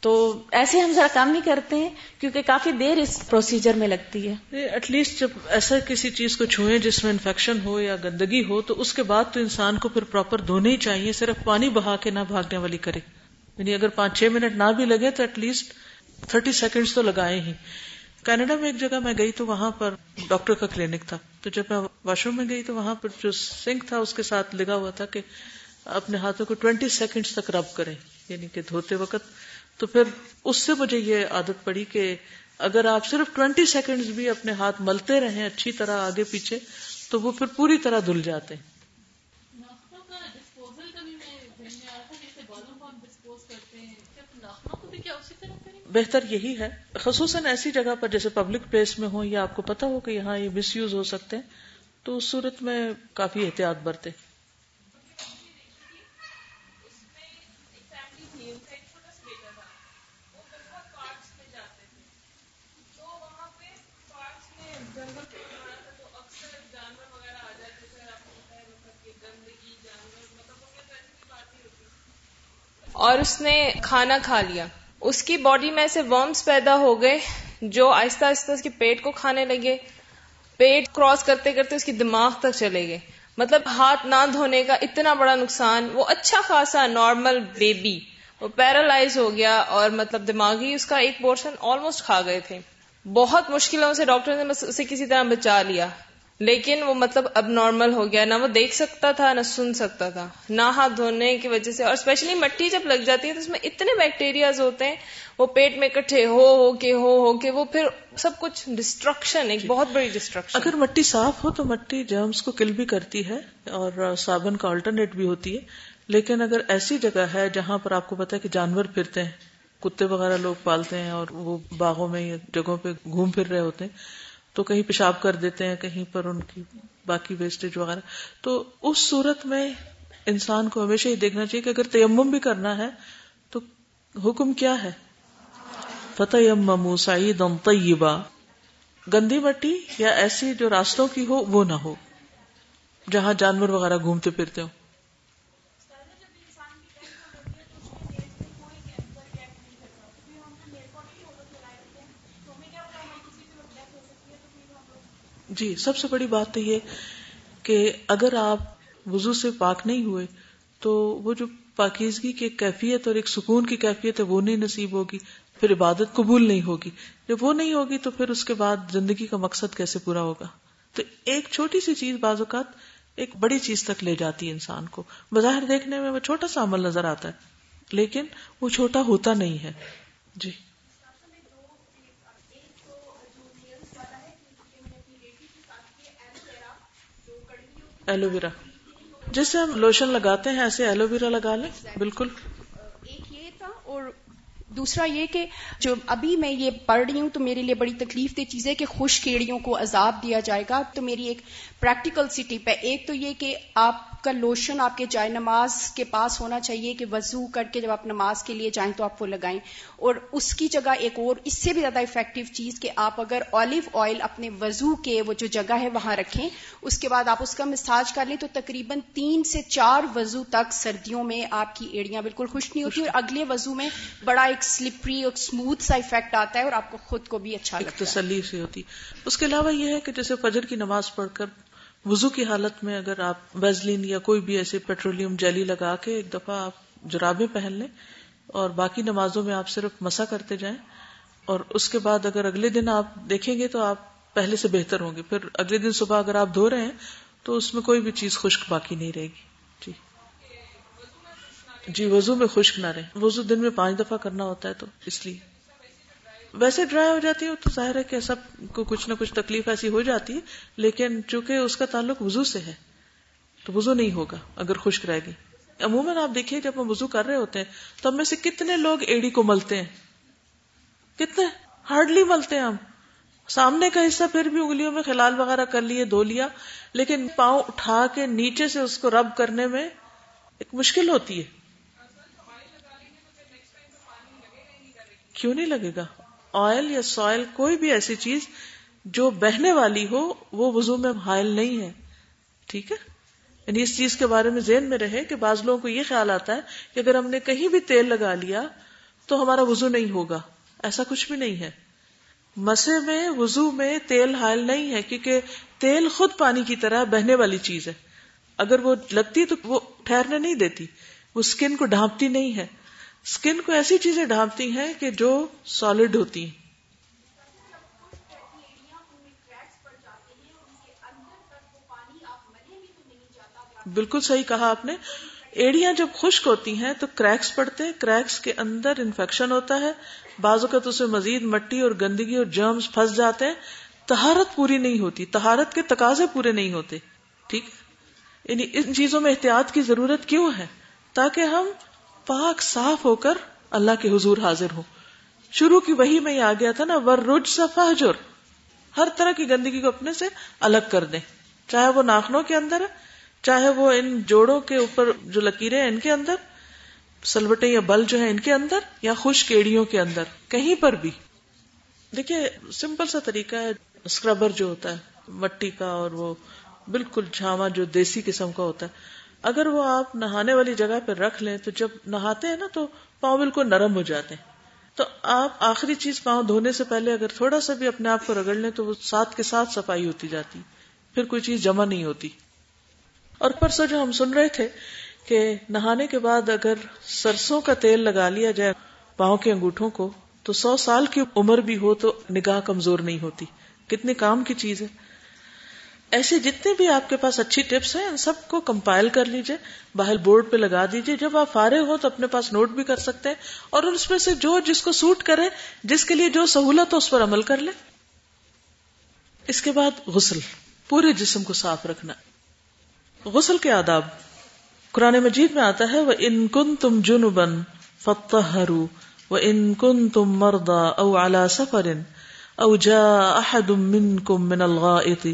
تو ایسے ہم ذرا کام نہیں کرتے ہیں کیونکہ کافی دیر اس پروسیجر میں لگتی ہے۔ ایٹ لیسٹ جب ایسا کسی چیز کو چھوئیں جس میں انفیکشن ہو یا گندگی ہو، تو اس کے بعد تو انسان کو پھر پراپر دھونے ہی چاہیے، صرف پانی بہا کے نہ بھاگنے والی کرے۔ یعنی اگر پانچ چھ منٹ نہ بھی لگے تو ایٹ لیسٹ تھرٹی سیکنڈ تو لگائے ہی۔ کینیڈا میں ایک جگہ میں گئی تو وہاں پر ڈاکٹر کا کلینک تھا۔ تو جب میں واش روم میں گئی تو وہاں پر جو سنک تھا، اس کے ساتھ لگا ہوا تھا کہ اپنے ہاتھوں کو ٹوینٹی سیکنڈ تک رب کریں۔ یعنی کہ دھوتے وقت تو پھر اس سے مجھے یہ عادت پڑی کہ اگر آپ صرف ٹوینٹی سیکنڈ بھی اپنے ہاتھ ملتے رہیں اچھی طرح آگے پیچھے تو وہ پھر پوری طرح دھل جاتے ہیں۔ بہتر یہی ہے خصوصاً ایسی جگہ پر جیسے پبلک پلیس میں ہو یا آپ کو پتا ہو کہ یہاں یہ مس یوز ہو سکتے ہیں تو اس صورت میں کافی احتیاط برتے۔ اور اس نے کھانا کھا لیا۔ اس کی باڈی میں سے ورمز پیدا ہو گئے جو آہستہ آہستہ اس کے پیٹ کو کھانے لگے۔ پیٹ کراس کرتے کرتے اس کی دماغ تک چلے گئے۔ مطلب ہاتھ نہ دھونے کا اتنا بڑا نقصان، وہ اچھا خاصا نارمل بیبی وہ پیرالائز ہو گیا اور مطلب دماغی اس کا ایک پورشن آلموسٹ کھا گئے تھے۔ بہت مشکلوں سے ڈاکٹر نے اسے کسی طرح بچا لیا۔ لیکن وہ مطلب اب نارمل ہو گیا نہ وہ دیکھ سکتا تھا نہ سن سکتا تھا۔ نہ ہاتھ دھونے کی وجہ سے اور اسپیشلی مٹی جب لگ جاتی ہے تو اس میں اتنے بیکٹیریاز ہوتے ہیں وہ پیٹ میں اکٹھے ہو ہو کے ہو ہو کے وہ پھر سب کچھ ڈسٹرکشن ایک بہت بڑی ڈسٹرکشن اگر مٹی صاف ہو تو مٹی جرمس کو کل بھی کرتی ہے اور صابن کا آلٹرنیٹ بھی ہوتی ہے۔ لیکن اگر ایسی جگہ ہے جہاں پر آپ کو پتا ہے کہ جانور پھرتے ہیں کتے وغیرہ لوگ پالتے ہیں اور وہ باغوں میں یا جگہوں پہ گھوم پھر رہے ہوتے ہیں تو کہیں پیشاب کر دیتے ہیں، کہیں پر ان کی باقی ویسٹیج وغیرہ۔ تو اس صورت میں انسان کو ہمیشہ ہی دیکھنا چاہیے کہ اگر تیمم بھی کرنا ہے تو حکم کیا ہے؟ فتح سعید طیبہ گندی مٹی یا ایسی جو راستوں کی ہو، وہ نہ ہو۔ جہاں جانور وغیرہ گھومتے پھرتے ہوں۔ جی سب سے بڑی بات تو یہ کہ اگر آپ وضو سے پاک نہیں ہوئے تو وہ جو پاکیزگی کی کیفیت اور ایک سکون کی کیفیت ہے، وہ نہیں نصیب ہوگی، پھر عبادت قبول نہیں ہوگی۔ جب وہ نہیں ہوگی تو پھر اس کے بعد زندگی کا مقصد کیسے پورا ہوگا؟ تو ایک چھوٹی سی چیز بعض اوقات ایک بڑی چیز تک لے جاتی ہے انسان کو۔ بظاہر دیکھنے میں وہ چھوٹا سا عمل نظر آتا ہے، لیکن وہ چھوٹا ہوتا نہیں ہے۔ جی۔ ایلو ویرا جیسے ہم لوشن لگاتے ہیں ایسے ایلو ویرا لگا لیں۔ بالکل۔ ایک یہ تھا اور دوسرا یہ کہ جو ابھی میں یہ پڑھ رہی ہوں تو میرے لیے بڑی تکلیف دہ چیز ہے کہ خوش کیڑیوں کو عذاب دیا جائے گا۔ تو میری ایک پریکٹیکل سی ٹپ ہے ایک تو یہ کہ آپ کا لوشن آپ کے جائے نماز کے پاس ہونا چاہیے کہ وضو کر کے جب آپ نماز کے لیے جائیں تو آپ وہ لگائیں اور اس کی جگہ ایک اور اس سے بھی زیادہ افیکٹو چیز کہ آپ اگر آلیو آئل اپنے وضو کے وہ جو جگہ ہے وہاں رکھیں اس کے بعد آپ اس کا مساج کر لیں تو تقریباً تین سے چار وضو تک سردیوں میں آپ کی ایڑیاں بالکل خوش نہیں ہوتی اور اگلے وضو میں بڑا ایک سلپری اور اسموتھ سا افیکٹ آتا ہے اور آپ کو خود کو بھی اچھا لگتا تسلی سے ہوتی۔ اس کے علاوہ یہ ہے کہ جیسے فجر کی نماز پڑھ کر وضو کی حالت میں اگر آپ ویزلین یا کوئی بھی ایسے پیٹرولیم جیلی لگا کے ایک دفعہ آپ جرابے پہن لیں اور باقی نمازوں میں آپ صرف مسا کرتے جائیں اور اس کے بعد اگر اگلے دن آپ دیکھیں گے تو آپ پہلے سے بہتر ہوں گے۔ پھر اگلے دن صبح اگر آپ دھو رہے ہیں تو اس میں کوئی بھی چیز خشک باقی نہیں رہے گی۔ جی۔ جی وضو میں خشک نہ رہے وضو دن میں پانچ دفعہ کرنا ہوتا ہے تو اس لیے۔ ویسے ڈرائی ہو جاتی ہے تو ظاہر ہے کہ سب کو کچھ نہ کچھ تکلیف ایسی ہو جاتی ہے، لیکن چونکہ اس کا تعلق وضو سے ہے، تو وضو نہیں ہوگا اگر خشک رہے گی۔ عموماً آپ دیکھیے، جب ہم وضو کر رہے ہوتے ہیں، تو ہم میں سے کتنے لوگ ایڑی کو ملتے ہیں؟ کتنے؟ ہارڈلی ملتے ہیں ہم۔ سامنے کا حصہ پھر بھی انگلیوں میں خلال وغیرہ کر لیے، دھو لیا، لیکن پاؤں اٹھا کے نیچے سے اس کو رب کرنے میں ایک مشکل ہوتی ہے۔ کیوں نہیں لگے گا؟ آئل یا سوئل کوئی بھی ایسی چیز جو بہنے والی ہو، وہ وضو میں حائل نہیں ہے۔ ٹھیک ہے؟ یعنی اس چیز کے بارے میں ذہن میں رہے کہ بعض لوگوں کو یہ خیال آتا ہے کہ اگر ہم نے کہیں بھی تیل لگا لیا تو ہمارا وضو نہیں ہوگا۔ ایسا کچھ بھی نہیں ہے۔ مسے میں، وضو میں تیل حائل نہیں ہے کیونکہ تیل خود پانی کی طرح بہنے والی چیز ہے۔ اگر وہ لگتی تو وہ ٹھہرنے نہیں دیتی۔ وہ اسکن کو ڈھانپتی نہیں ہے۔ اسکن کو ایسی چیزیں ڈھانپتی ہیں کہ جو سالڈ ہوتی ہیں۔ بالکل صحیح کہا آپ نے۔ ایڑیاں جب خشک ہوتی ہیں تو کریکس پڑتے ہیں۔ کریکس کے اندر انفیکشن ہوتا ہے۔ بازو کا تو مزید مٹی اور گندگی اور جرمز پھنس جاتے ہیں۔ تہارت پوری نہیں ہوتی۔ تہارت کے تقاضے پورے نہیں ہوتے۔ ٹھیک؟ یعنی ان چیزوں میں احتیاط کی ضرورت کیوں ہے؟ تاکہ ہم پاک صاف ہو کر اللہ کے حضور حاضر ہو شروع کی وہی میں یہ آ گیا تھا نا ور رج سفاجر ہر طرح کی گندگی کو اپنے سے الگ کر دیں۔ چاہے وہ ناخنوں کے اندر ہے، چاہے وہ ان جوڑوں کے اوپر جو لکیریں ہیں ان کے اندر سلوٹے یا بل جو ہیں ان کے اندر، یا خوش کیڑیوں کے اندر، کہیں پر بھی۔ دیکھیے، سمپل سا طریقہ ہے، اسکربر جو ہوتا ہے، مٹی کا اور وہ بالکل جھاما جو دیسی قسم کا ہوتا ہے۔ اگر وہ آپ نہانے والی جگہ پہ رکھ لیں تو جب نہاتے ہیں نا تو پاؤں بالکل نرم ہو جاتے ہیں۔ تو آپ آخری چیز پاؤں دھونے سے پہلے اگر تھوڑا سا بھی اپنے آپ کو رگڑ لیں تو وہ ساتھ کے ساتھ صفائی ہوتی جاتی۔ پھر کوئی چیز جمع نہیں ہوتی۔ اور پرسوں جو ہم سن رہے تھے کہ نہانے کے بعد اگر سرسوں کا تیل لگا لیا جائے پاؤں کے انگوٹھوں کو تو سو سال کی عمر بھی ہو تو نگاہ کمزور نہیں ہوتی۔ کتنے کام کی چیز ہے۔ ایسے جتنے بھی آپ کے پاس اچھی ٹپس ہیں، ان سب کو کمپائل کر لیجیے، باہر بورڈ پہ لگا دیجیے۔ جب آپ فارغ ہو تو اپنے پاس نوٹ بھی کر سکتے ہیں اور اس میں سے جو جس کو سوٹ کرے، جس کے لیے جو سہولت ہو اس پر عمل کر لے۔ اس کے بعد غسل، پورے جسم کو صاف رکھنا۔ غسل کے آداب۔ قرآن مجید میں آتا ہے وہ ان کن تم جن بن فتح و ان کن تم مردا او اعلی سفر او جاء احد منكم من الغائط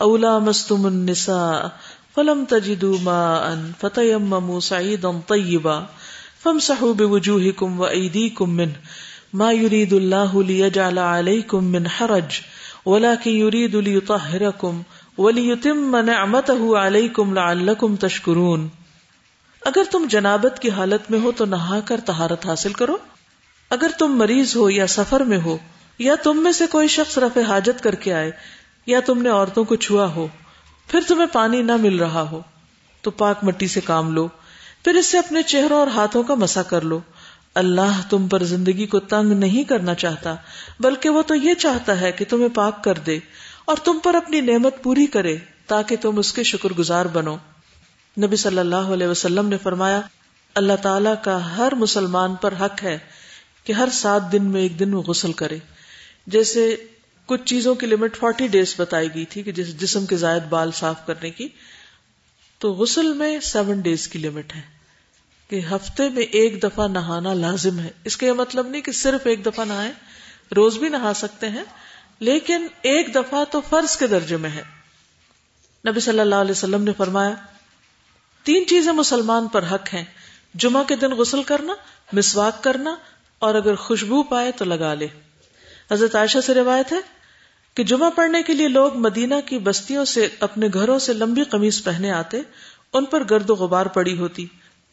او لامستم النساء فلم تجدوا ماء فتيمموا صعيدا طيبا فامسحوا بوجوهكم وايديكم منه ما يريد الله ليجعل عليكم من حرج ولكن يريد ليطهركم وليتم نعمته عليكم لعلكم تشكرون اگر تم جنابت کی حالت میں ہو تو نہا کر طہارت حاصل کرو اگر تم مریض ہو یا سفر میں ہو یا تم میں سے کوئی شخص رفع حاجت کر کے آئے یا تم نے عورتوں کو چھوا ہو، پھر تمہیں پانی نہ مل رہا ہو۔ تو پاک مٹی سے کام لو، پھر اس سے اپنے چہروں اور ہاتھوں کا مسا کر لو۔ اللہ تم پر زندگی کو تنگ نہیں کرنا چاہتا، بلکہ وہ تو یہ چاہتا ہے کہ تمہیں پاک کر دے اور تم پر اپنی نعمت پوری کرے تاکہ تم اس کے شکر گزار بنو۔ نبی صلی اللہ علیہ وسلم نے فرمایا، اللہ تعالی کا ہر مسلمان پر حق ہے کہ ہر سات دن میں ایک دن وہ غسل کرے۔ جیسے کچھ چیزوں کی لمٹ فورٹی ڈیز بتائی گئی تھی کہ جس جسم کے زائد بال صاف کرنے کی۔ تو غسل میں سیون ڈیز کی لمٹ ہے کہ ہفتے میں ایک دفعہ نہانا لازم ہے۔ اس کا یہ مطلب نہیں کہ صرف ایک دفعہ نہائے روز بھی نہا سکتے ہیں، لیکن ایک دفعہ تو فرض کے درجے میں ہے۔ نبی صلی اللہ علیہ وسلم نے فرمایا، تین چیزیں مسلمان پر حق ہیں۔ جمعہ کے دن غسل کرنا، مسواک کرنا، اور اگر خوشبو پائے تو لگا لے۔ حضرت عائشہ سے روایت ہے کہ جمعہ پڑھنے کے لیے لوگ مدینہ کی بستیوں سے اپنے گھروں سے لمبی قمیض پہنے آتے، ان پر گرد و غبار پڑی ہوتی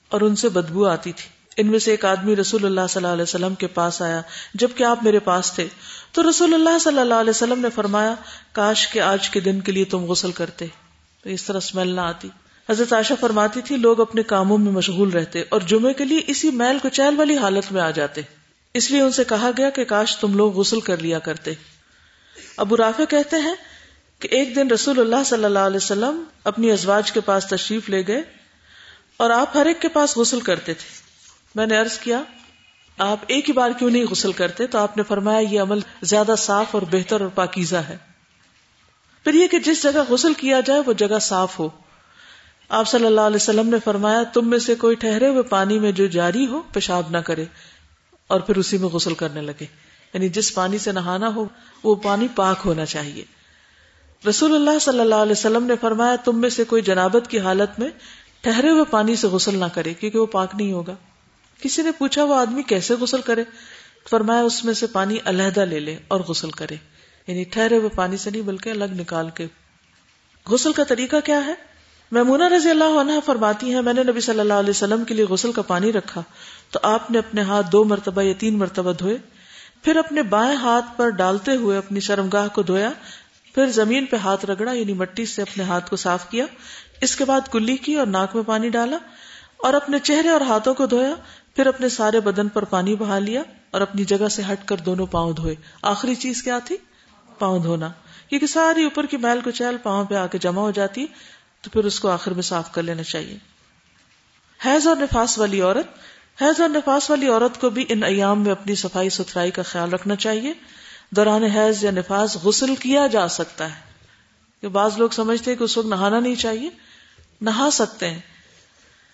اور ان سے بدبو آتی تھی۔ ان میں سے ایک آدمی رسول اللہ صلی اللہ علیہ وسلم کے پاس آیا، جبکہ آپ میرے پاس تھے۔ تو رسول اللہ صلی اللہ علیہ وسلم نے فرمایا، کاش کے آج کے دن کے لیے تم غسل کرتے۔ تو اس طرح اسمیل نہ آتی۔ حضرت عائشہ فرماتی تھی، لوگ اپنے کاموں میں مشغول رہتے اور جمعے کے لیے اسی میل کو چیل والی حالت میں آ جاتے۔ اس لیے ان سے کہا گیا کہ کاش تم لوگ غسل کر لیا کرتے۔ ابو رافع کہتے ہیں کہ ایک دن رسول اللہ صلی اللہ علیہ وسلم اپنی ازواج کے پاس تشریف لے گئے اور آپ ہر ایک کے پاس غسل کرتے تھے۔ میں نے عرض کیا، آپ ایک ہی بار کیوں نہیں غسل کرتے؟ تو آپ نے فرمایا، یہ عمل زیادہ صاف اور بہتر اور پاکیزہ ہے۔ پھر یہ کہ جس جگہ غسل کیا جائے، وہ جگہ صاف ہو۔ آپ صلی اللہ علیہ وسلم نے فرمایا، تم میں سے کوئی ٹھہرے ہوئے پانی میں جو جاری ہو، پیشاب نہ کرے۔ اور پھر اسی میں غسل کرنے لگے۔ یعنی جس پانی سے نہانا ہو، وہ پانی پاک ہونا چاہیے۔ رسول اللہ صلی اللہ علیہ وسلم نے فرمایا، تم میں سے کوئی جنابت کی حالت میں ٹھہرے ہوئے پانی سے غسل نہ کرے، کیونکہ وہ پاک نہیں ہوگا۔ کسی نے پوچھا، وہ آدمی کیسے غسل کرے؟ فرمایا، اس میں سے پانی علیحدہ لے لے اور غسل کرے۔ یعنی ٹھہرے ہوئے پانی سے نہیں، بلکہ الگ نکال کے۔ غسل کا طریقہ کیا ہے؟ میمونہ رضی اللہ عنہ فرماتی ہیں، میں نے نبی صلی اللہ علیہ وسلم کے لیے غسل کا پانی رکھا، تو آپ نے اپنے ہاتھ دو مرتبہ یا تین مرتبہ دھوئے۔ پھر اپنے بائیں ہاتھ پر ڈالتے ہوئے اپنی شرمگاہ کو دھویا، پھر زمین پہ ہاتھ رگڑا یعنی مٹی سے اپنے ہاتھ کو صاف کیا۔ اس کے بعد کلی کی اور ناک میں پانی ڈالا اور اپنے چہرے اور ہاتھوں کو دھویا، پھر اپنے سارے بدن پر پانی بہا لیا اور اپنی جگہ سے ہٹ کر دونوں پاؤں دھوئے۔ آخری چیز کیا تھی؟ پاؤں دھونا۔ کیونکہ ساری اوپر کی میل کو پاؤں پہ آ کے جمع ہو جاتی، تو پھر اس کو آخر میں صاف کر لینا چاہیے۔ حیض اور نفاس والی عورت حیض اور نفاس والی عورت کو بھی ان ایام میں اپنی صفائی ستھرائی کا خیال رکھنا چاہیے۔ دوران حیض یا نفاس غسل کیا جا سکتا ہے۔ کہ بعض لوگ سمجھتے ہیں کہ اس وقت نہانا نہیں چاہیے۔ نہا سکتے ہیں۔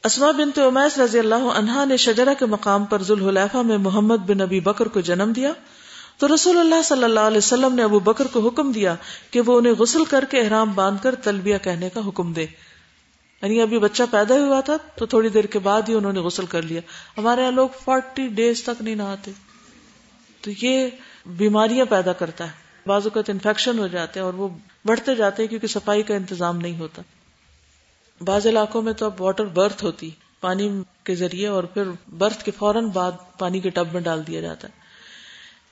اسما بنت امیس رضی اللہ عنہا نے شجرا کے مقام پر ذوالحلیفہ میں محمد بن ابی بکر کو جنم دیا۔ تو رسول اللہ صلی اللہ علیہ وسلم نے ابو بکر کو حکم دیا کہ وہ انہیں غسل کر کے احرام باندھ کر تلبیہ کہنے کا حکم دے۔ یعنی ابھی بچہ پیدا ہوا تھا تو تھوڑی دیر کے بعد ہی انہوں نے غسل کر لیا۔ ہمارے یہاں لوگ فورٹی ڈیز تک نہیں نہاتے۔ تو یہ بیماریاں پیدا کرتا ہے۔ بعض اوقات انفیکشن ہو جاتے ہیں اور وہ بڑھتے جاتے ہیں کیونکہ صفائی کا انتظام نہیں ہوتا۔ بعض علاقوں میں تو اب واٹر برتھ ہوتی پانی کے ذریعے اور پھر برتھ کے فوراً بعد پانی کے ٹب میں ڈال دیا جاتا ہے۔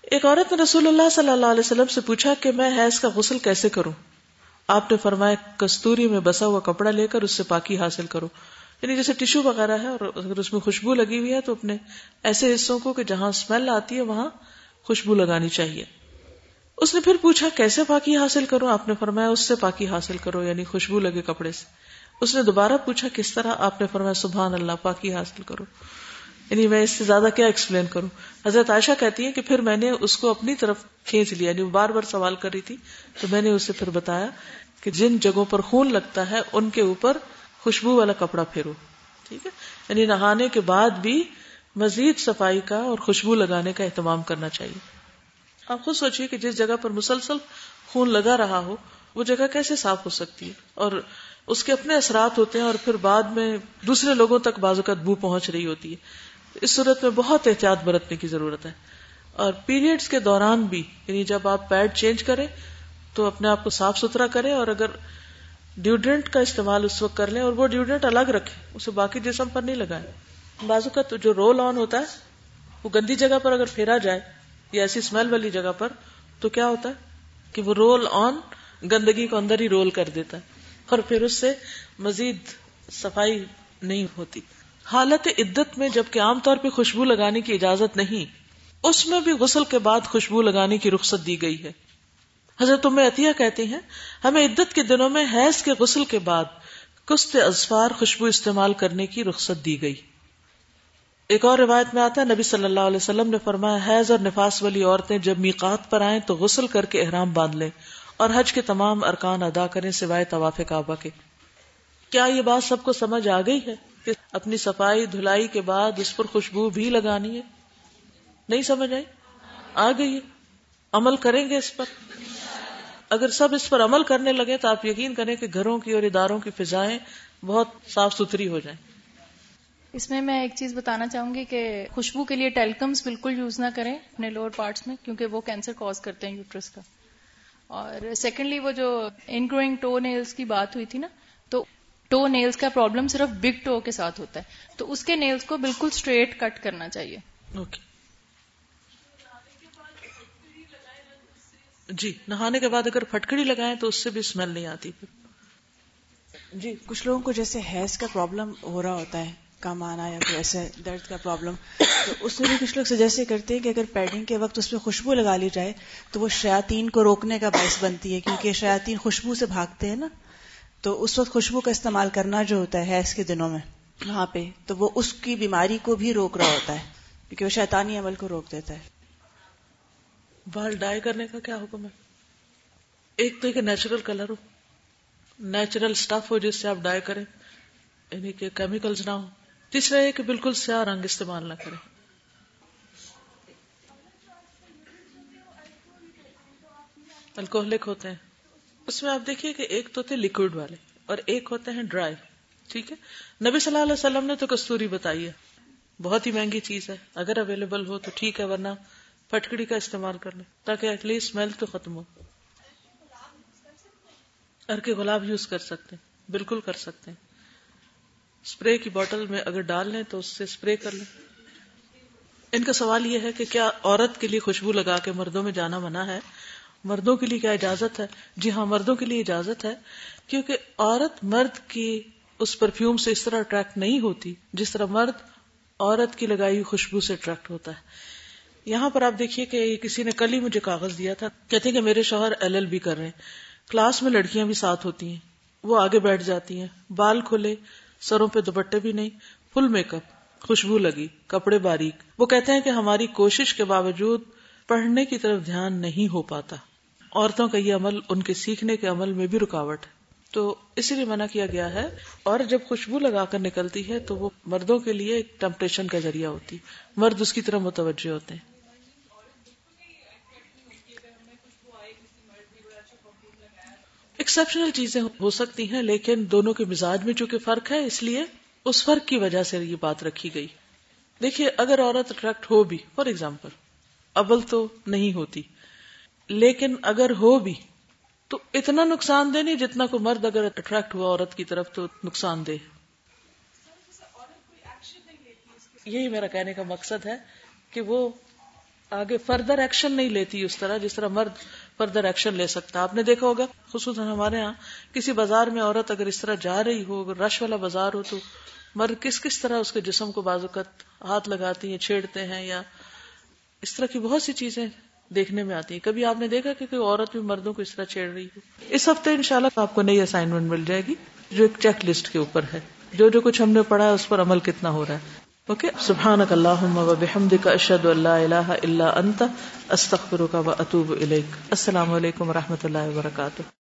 ایک عورت نے رسول اللہ صلی اللہ علیہ وسلم سے پوچھا کہ میں حیض کا غسل کیسے کروں؟ آپ نے فرمایا کستوری میں بسا ہوا کپڑا لے کر اس سے پاکی حاصل کرو۔ یعنی جیسے ٹشو وغیرہ ہے اور اگر اس میں خوشبو لگی ہوئی ہے تو اپنے ایسے حصوں کو کہ جہاں اسمیل آتی ہے وہاں خوشبو لگانی چاہیے۔ اس نے پھر پوچھا کیسے پاکی حاصل کرو آپ نے فرمایا اس سے پاکی حاصل کرو یعنی خوشبو لگے کپڑے سے۔ اس نے دوبارہ پوچھا کس طرح؟ آپ نے فرمایا سبحان اللہ، پاکی حاصل کرو۔ یعنی میں اس سے زیادہ کیا ایکسپلین کروں؟ حضرت عائشہ کہتی ہے کہ پھر میں نے اس کو اپنی طرف کھینچ لیا یعنی وہ بار بار سوال کر رہی تھی، تو میں نے اسے پھر بتایا کہ جن جگہوں پر خون لگتا ہے، ان کے اوپر خوشبو والا کپڑا پھیرو، ٹھیک ہے؟ یعنی نہانے کے بعد بھی مزید صفائی کا اور خوشبو لگانے کا اہتمام کرنا چاہیے۔ آپ خود سوچیے کہ جس جگہ پر مسلسل خون لگا رہا ہو، وہ جگہ کیسے صاف ہو سکتی ہے؟ اور اس کے اپنے اثرات ہوتے ہیں اور پھر بعد میں دوسرے لوگوں تک بازو بو پہنچ رہی ہوتی ہے۔ اس صورت میں بہت احتیاط برتنے کی ضرورت ہے۔ اور پیریڈز کے دوران بھی یعنی جب آپ پیڈ چینج کریں، تو اپنے آپ کو صاف ستھرا کریں اور اگر ڈیوڈرنٹ کا استعمال اس وقت کر لیں اور وہ ڈیوڈرنٹ الگ رکھے اسے باقی جسم پر نہیں لگائے بازو کا تو جو رول آن ہوتا ہے، وہ گندی جگہ پر اگر پھیرا جائے یا ایسی اسمیل والی جگہ پر، تو کیا ہوتا ہے؟ کہ وہ رول آن گندگی کو اندر ہی رول کر دیتا ہے اور پھر اس سے مزید صفائی نہیں ہوتی۔ حالت عدت میں جبکہ عام طور پہ خوشبو لگانے کی اجازت نہیں، اس میں بھی غسل کے بعد خوشبو لگانے کی رخصت دی گئی ہے۔ حضرت عطیہ کہتے ہیں، ہمیں عدت کے دنوں میں حیض کے غسل کے بعد کست ازفار خوشبو استعمال کرنے کی رخصت دی گئی۔ ایک اور روایت میں آتا ہے، نبی صلی اللہ علیہ وسلم نے فرمایا، حیض اور نفاس والی عورتیں جب میقات پر آئیں تو غسل کر کے احرام باندھ لیں اور حج کے تمام ارکان ادا کریں سوائے طواف کعبہ کے۔ کیا یہ بات سب کو سمجھ آ گئی ہے؟ کہ اپنی صفائی دھلائی کے بعد اس پر خوشبو بھی لگانی ہے؟ نہیں سمجھ آئی؟ آ گئی عمل کریں گے اس پر؟ اگر سب اس پر عمل کرنے لگے تو آپ یقین کریں کہ گھروں کی اور اداروں کی فضائیں بہت صاف ستھری ہو جائیں۔ اس میں میں ایک چیز بتانا چاہوں گی کہ خوشبو کے لیے ٹیلکمس بالکل یوز نہ کریں اپنے لوور پارٹس میں، کیونکہ وہ کینسر کاز کرتے ہیں یوٹرس کا۔ اور سیکنڈلی وہ جو ان گروئنگ ٹو نیلس کی بات ہوئی تھی نا ٹو نیلس کا پرابلم صرف بگ ٹو کے ساتھ ہوتا ہے۔ تو اس کے نیلس کو بالکل اسٹریٹ کٹ کرنا چاہیے۔ اوکے جی نہانے کے بعد اگر پھٹکڑی لگائیں تو اس سے بھی اسمیل نہیں آتی پھر۔ جی کچھ لوگوں کو جیسے ہیز کا پرابلم ہو رہا ہوتا ہے کم آنا یا کوئی ایسے درد کا پرابلم تو اس میں بھی کچھ لوگ سجیسٹ کرتے ہیں کہ اگر پیڈنگ کے وقت اس پہ خوشبو لگا لی جائے تو وہ شیاتین کو روکنے کا باعث بنتی ہے کیونکہ شیاتین خوشبو سے بھاگتے ہیں نا۔ تو اس وقت خوشبو کا استعمال کرنا جو ہوتا ہے حیض کے دنوں میں، وہاں پہ، تو وہ اس کی بیماری کو بھی روک رہا ہوتا ہے، کیونکہ وہ شیطانی عمل کو روک دیتا ہے۔ بال ڈائی کرنے کا کیا حکم ہے؟ ایک تو ایک نیچرل کلر ہو۔ نیچرل سٹف ہو جس سے آپ ڈائی کریں یعنی کہ کیمیکلز نہ ہو تیسرا یہ کہ بالکل سیاہ رنگ استعمال نہ کریں۔ الکوہلک ہوتے ہیں۔ اس میں آپ دیکھیے کہ ایک تو تھے لکوڈ والے اور ایک ہوتے ہیں ڈرائی ٹھیک ہے؟ نبی صلی اللہ علیہ وسلم نے تو کستوری بتائی ہے۔ بہت ہی مہنگی چیز ہے۔ اگر اویلیبل ہو تو ٹھیک ہے، ورنہ پٹکڑی کا استعمال کر لیں تاکہ ایٹ لیسٹ اسمیل تو ختم ہو۔ ار کے گلاب یوز کر سکتے ہیں، بالکل کر سکتے ہیں۔ اسپرے کی بوٹل میں اگر ڈال لیں تو اس سے اسپرے کر لیں۔ ان کا سوال یہ ہے کہ کیا عورت کے لیے خوشبو لگا کے مردوں میں جانا منع ہے؟ مردوں کے لیے کیا اجازت ہے؟ جی ہاں مردوں کے لیے اجازت ہے، کیونکہ عورت مرد کی اس پرفیوم سے اس طرح اٹریکٹ نہیں ہوتی، جس طرح مرد عورت کی لگائی ہوئی خوشبو سے اٹریکٹ ہوتا ہے۔ یہاں پر آپ دیکھیے کہ کسی نے کل ہی مجھے کاغذ دیا تھا۔ کہتے ہیں کہ میرے شوہر ایل ایل بی کر رہے ہیں۔ کلاس میں لڑکیاں بھی ساتھ ہوتی ہیں۔ وہ آگے بیٹھ جاتی ہیں۔ بال کھلے، سروں پہ دوپٹے بھی نہیں۔ فل میک اپ، خوشبو لگی، کپڑے باریک۔ وہ کہتے ہیں کہ ہماری کوشش کے باوجود پڑھنے کی طرف دھیان نہیں ہو پاتا۔ عورتوں کا یہ عمل، ان کے سیکھنے کے عمل میں بھی رکاوٹ ہے۔ تو اسی لیے منع کیا گیا ہے۔ اور جب خوشبو لگا کر نکلتی ہے تو وہ مردوں کے لیے ایک ٹمپٹیشن کا ذریعہ ہوتی مرد اس کی طرف متوجہ ہوتے ہیں۔ ایکسپشنل چیزیں ہو سکتی ہیں، لیکن دونوں کے مزاج میں چونکہ فرق ہے، اس لیے اس فرق کی وجہ سے یہ بات رکھی گئی۔ دیکھیے، اگر عورت اٹریکٹ ہو بھی فار ایگزامپل ابل تو نہیں ہوتی۔ لیکن اگر ہو بھی، تو اتنا نقصان دہ نہیں جتنا کو مرد اگر اٹریکٹ ہوا عورت کی طرف تو نقصان دہ یہی میرا کہنے کا مقصد ہے کہ وہ آگے فردر ایکشن نہیں لیتی اس طرح، جس طرح مرد فردر ایکشن لے سکتا آپ نے دیکھا ہوگا، خصوصاً ہمارے یہاں کسی بازار میں عورت اگر اس طرح جا رہی ہو، اگر رش والا بازار ہو، تو مرد کس کس طرح اس کے جسم کو بازوقت ہاتھ لگاتی ہیں، چھیڑتے ہیں یا اس طرح کی بہت سی چیزیں دیکھنے میں آتی ہیں۔ کبھی آپ نے دیکھا کہ کوئی عورت بھی مردوں کو اس طرح چھیڑ رہی ہو؟ اس ہفتے انشاءاللہ آپ کو نئی اسائنمنٹ مل جائے گی جو ایک چیک لسٹ کے اوپر ہے۔ جو جو کچھ ہم نے پڑھا ہے، اس پر عمل کتنا ہو رہا ہے۔ اوکے؟ سبحان اللہ بحمد کا اشد اللہ اللہ اللہ انت استخر کا اطوب السلام علیکم و رحمۃ اللہ وبرکاتہ۔